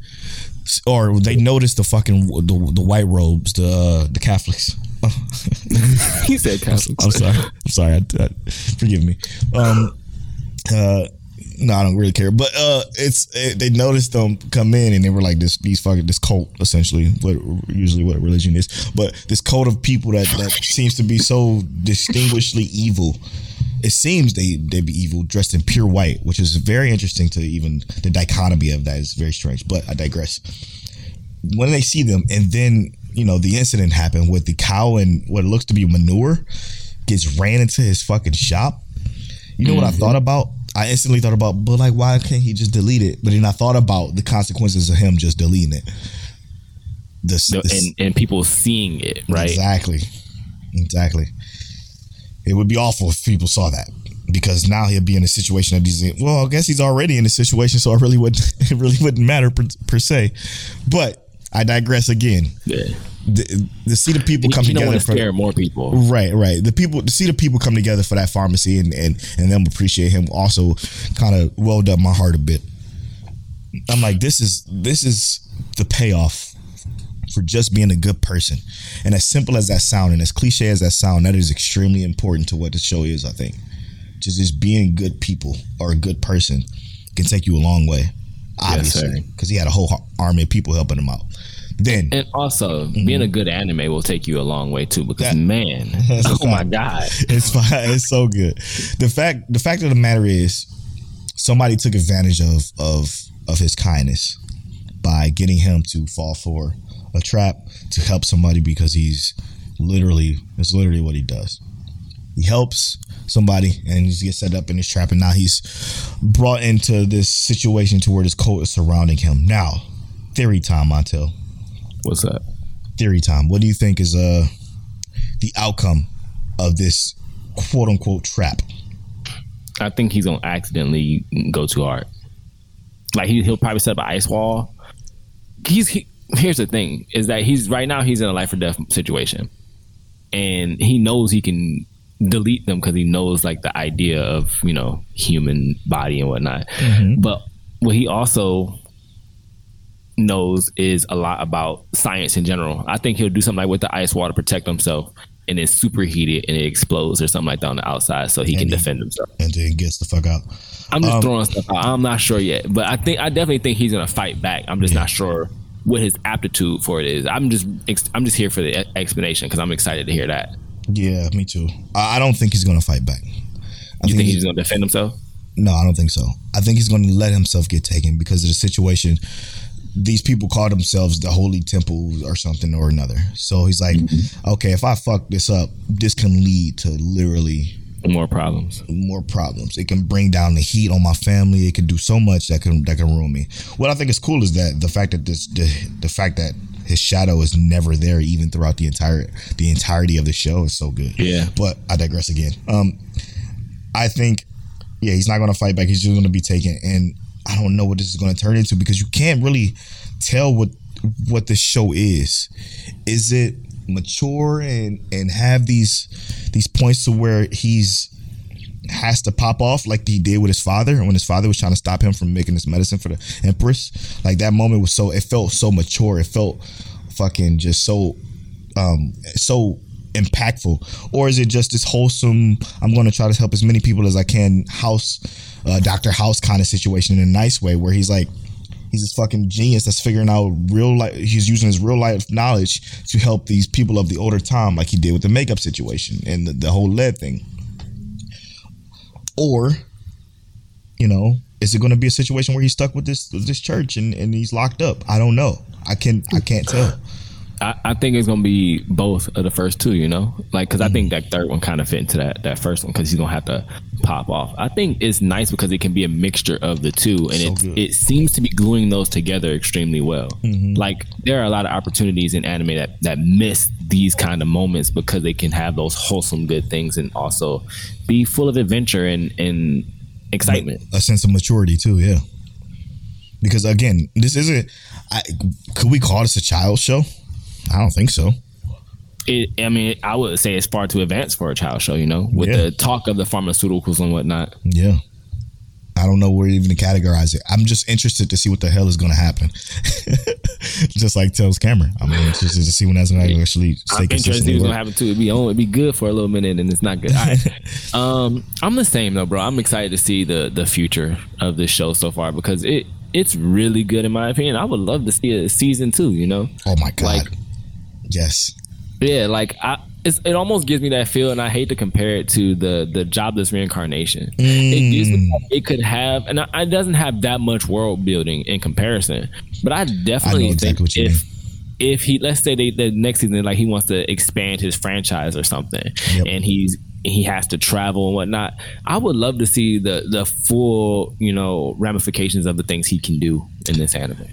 or they noticed the fucking the, the white robes, the uh, the Catholics. he said, Catholics. I'm sorry. I'm sorry. I, I, forgive me. Um, uh, no, I don't really care. But uh, it's it, they noticed them come in and they were like this these fucking this cult essentially what usually what religion is, but this cult of people that that seems to be so distinguishedly evil. It seems they they be evil dressed in pure white, which is very interesting to even the dichotomy of that is very strange. But I digress. When they see them, and then you know the incident happened with the cow and what looks to be manure gets ran into his fucking shop. You know what I mm-hmm. thought about? I instantly thought about, but like, why can't he just delete it? But then I thought about the consequences of him just deleting it. The, No, the- and and people seeing it, right? Exactly. Exactly. It would be awful if people saw that because now he'll be in a situation that he's in. Well, I guess he's already in a situation, so it really wouldn't it really wouldn't matter per, per se. But I digress again. Yeah. The, to see the people come you together for more people. Right, right. The people to see the people come together for that pharmacy and and and them appreciate him also kind of welled up my heart a bit. I'm like, this is this is the payoff for just being a good person. And as simple as that sound and as cliche as that sound, that is extremely important to what the show is, I think. Just just being good people or a good person can take you a long way. Obviously. Because he had a whole army of people helping him out. Then And also, being a good anime will take you a long way too. Because Mm-hmm. That- man, oh my god, it's fine. It's so good. The fact the fact of the matter is, somebody took advantage of of of his kindness by getting him to fall for a trap to help somebody because he's literally it's literally what he does. He helps somebody and he gets set up in this trap, and now he's brought into this situation to where this cult is surrounding him. Now, theory time, Montel. what's up? Theory time. What do you think is uh the outcome of this quote unquote trap? I think he's gonna accidentally go too hard. Like he he'll probably set up an ice wall. He's he, here's the thing is that he's right now he's in a life or death situation, and he knows he can delete them because he knows like the idea of you know human body and whatnot. But what he also knows is a lot about science in general. I think he'll do something like with the ice wall to protect himself, and then superheat it and it explodes or something like that on the outside, so he can he- defend himself. And then gets the fuck out. I'm just Um, throwing stuff out. I'm not sure yet, but I think I definitely think he's gonna fight back. I'm just not sure what his aptitude for it is. I'm just I'm just here for the explanation because I'm excited to hear that. Yeah, me too. I don't think he's gonna fight back. I You think he- he's gonna defend himself? No, I don't think so. I think he's going to let himself get taken because of the situation. These people call themselves the Holy Temple or something or another. So he's like, mm-hmm. okay, if I fuck this up, this can lead to literally More problems. more problems. It can bring down the heat on my family. It can do so much that can that can ruin me. What I think is cool is that the fact that this the, the fact that his shadow is never there even throughout the entire the entirety of the show is so good. Yeah. But I digress again. Um I think yeah, he's not going to fight back. He's just going to be taken and I don't know what this is going to turn into because you can't really tell what what this show is. Is it mature and and have these these points to where he's has to pop off like he did with his father when his father was trying to stop him from making this medicine for the empress. Like that moment was so it felt so mature. It felt fucking just so um so impactful. Or is it just this wholesome i'm going to try to help as many people as i can house uh, dr house kind of situation in a nice way where he's like he's this fucking genius that's figuring out real life he's using his real life knowledge to help these people of the older time like he did with the makeup situation and the, the whole lead thing. Or you know is it going to be a situation where he's stuck with this this church and, and he's locked up? I don't know. I can i can't tell I, I think it's gonna be both of the first two. You know, like because I think mm-hmm. that third one kind of fit into that that first one because he's gonna have to pop off. I think it's nice because it can be a mixture of the two, and So it good. it seems to be gluing those together extremely well. Mm-hmm. Like there are a lot of opportunities in anime that that miss these kind of moments because they can have those wholesome good things and also be full of adventure and and excitement. a sense of maturity too yeah because again this isn't I, could we call this a child show i don't think so it, I mean, I would say it's far too advanced for a child show, you know, with Yeah. the talk of the pharmaceuticals and whatnot. yeah I, don't know where even to categorize it. I'm just interested to see what the hell is going to happen. just like tells Cameron, I'm interested to see when that's going to actually stay I'm interested to what's gonna happen too. It'd be on, it'd be good for a little minute, and it's not good. Right. um, I'm the same though, bro. I'm excited to see the the future of this show so far because it it's really good in my opinion. I would love to see a season two. You know, Oh my god! like yes, yeah, like I. It's, it almost gives me that feel, and I hate to compare it to the the jobless reincarnation. It gives me mm. like it could have, and it doesn't have that much world building in comparison. But I definitely exactly think what you if if he let's say they, the next season like he wants to expand his franchise or something Yep. and he's he has to travel and whatnot i would love to see the the full you know ramifications of the things he can do in this anime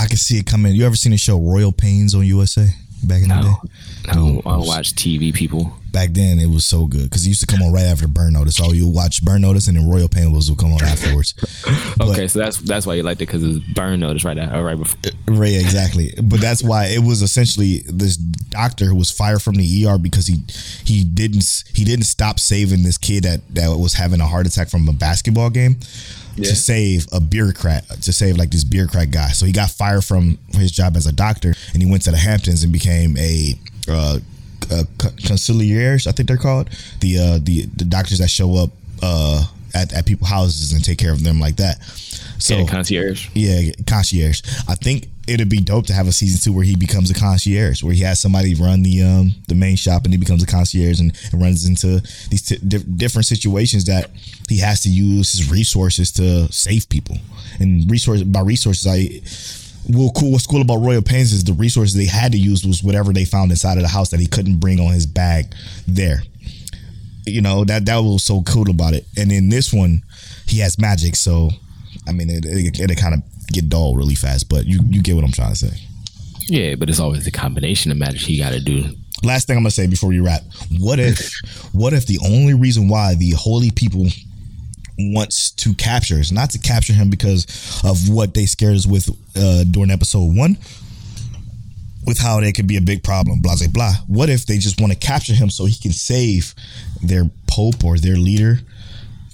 I can see it coming. You ever seen the show Royal Pains on USA back in the no. day? no. Oh. I don't watch tv people Back then, it was so good because it used to come on right after Burn Notice. All you watch Burn Notice, and then Royal Pains would come on afterwards. But- okay so that's that's why you liked it because it's burn notice right now right before Right, exactly. But that's why it was essentially this doctor who was fired from the ER because he he didn't he didn't stop saving this kid that that was having a heart attack from a basketball game to save a bureaucrat to save like this bureaucrat guy. So he got fired from his job as a doctor and he went to the Hamptons and became a uh, uh, conciliaires, I think they're called the uh, the the doctors that show up uh, at at people's houses and take care of them like that. So yeah, concierge yeah, concierge. I think it'd be dope to have a season two where he becomes a concierge, where he has somebody run the um the main shop and he becomes a concierge and, and runs into these t- di- different situations that he has to use his resources to save people. And resource by resources, I well, cool. What's cool about Royal Pains is the resources they had to use was whatever they found inside of the house that he couldn't bring on his bag there you know that that was so cool about it. And in this one, he has magic, so I mean, it it, it kind of get dull really fast. But you you get what I'm trying to say. yeah but it's always the combination of magic he got to do Last thing I'm gonna say before we wrap: What if what if the only reason why the holy people wants to capture is not to capture him because of what they scared us with uh, during episode one. With how they could be a big problem, blah blah blah. What if they just want to capture him so he can save their pope or their leader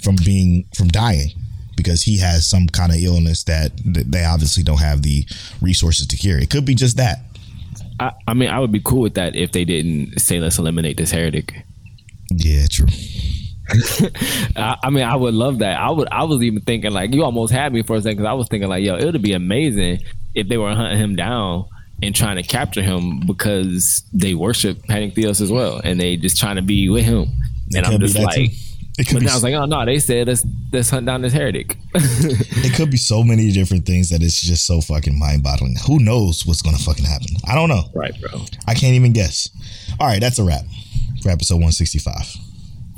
from being from dying because he has some kind of illness that, that they obviously don't have the resources to cure. It could be just that. I, I mean i would be cool with that if they didn't say let's eliminate this heretic Yeah, true. I, I mean, I would love that. I would. I was even thinking like you almost had me for a second because I was thinking like, yo, it would be amazing if they were hunting him down and trying to capture him because they worship Pantheos as well, and they just trying to be with him. And I'm just like, too. It could but be then I was like, oh no, they said let's let's hunt down this heretic. it could be so many different things that it's just so fucking mind boggling. Who knows what's gonna fucking happen? I don't know. right, bro. I can't even guess. All right, that's a wrap for episode 165.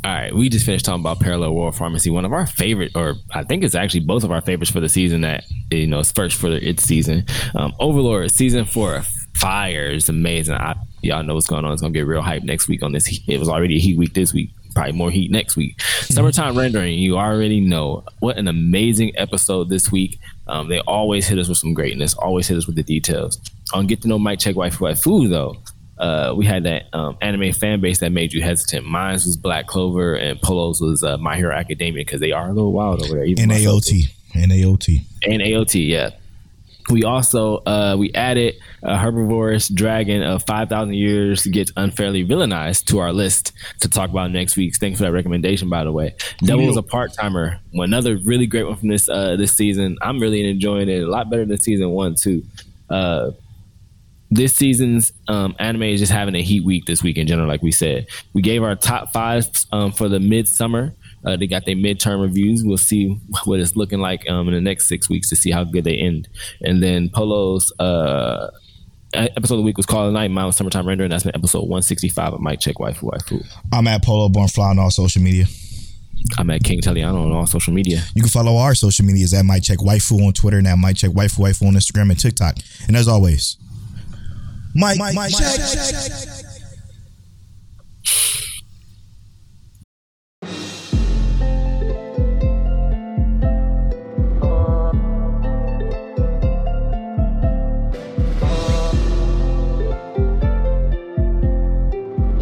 All right, we just finished talking about Parallel World Pharmacy, one of our favorite, or I think it's actually both of our favorites for the season. That you know, it's first for its season. Um, Overlord season four, fire is amazing. I, y'all know what's going on. It's gonna get real hype next week on this. It was already a heat week this week. Probably more heat next week. Summertime rendering, you already know what an amazing episode this week. Um, they always hit us with some greatness. Always hit us with the details. On get to know Mic Check Waifu Waifu though uh, we had that um, anime fan base that made you hesitant. Mine was Black Clover, and Polo's was uh, My Hero Academia because they are a little wild over there. myself. NAOT. NAOT. yeah. We also uh, we added a herbivorous dragon of five thousand years gets unfairly villainized to our list to talk about next week. Thanks for that recommendation, by the way. Devil was a part timer. Another really great one from this uh, this season. I'm really enjoying it a lot better than season one too. Uh, this season's um, anime is just having a heat week this week in general. Like we said, we gave our top five um, for the midsummer. Uh, they got their midterm reviews. We'll see what it's looking like um, in the next six weeks to see how good they end. And then Polo's uh, episode of the week was called Night Mount Summertime Rendering. That's been episode 165 of Mic Check Waifu Waifu. I'm at Polo Born Fly on all social media. I'm at King Teliano on all social media. You can follow our social medias at Mic Check Waifu on Twitter and at Mic Check Waifu Waifu on Instagram and TikTok. And as always, Mic, Mic, check.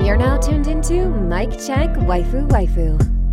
You're now tuned into Mic Check Waifu Waifu.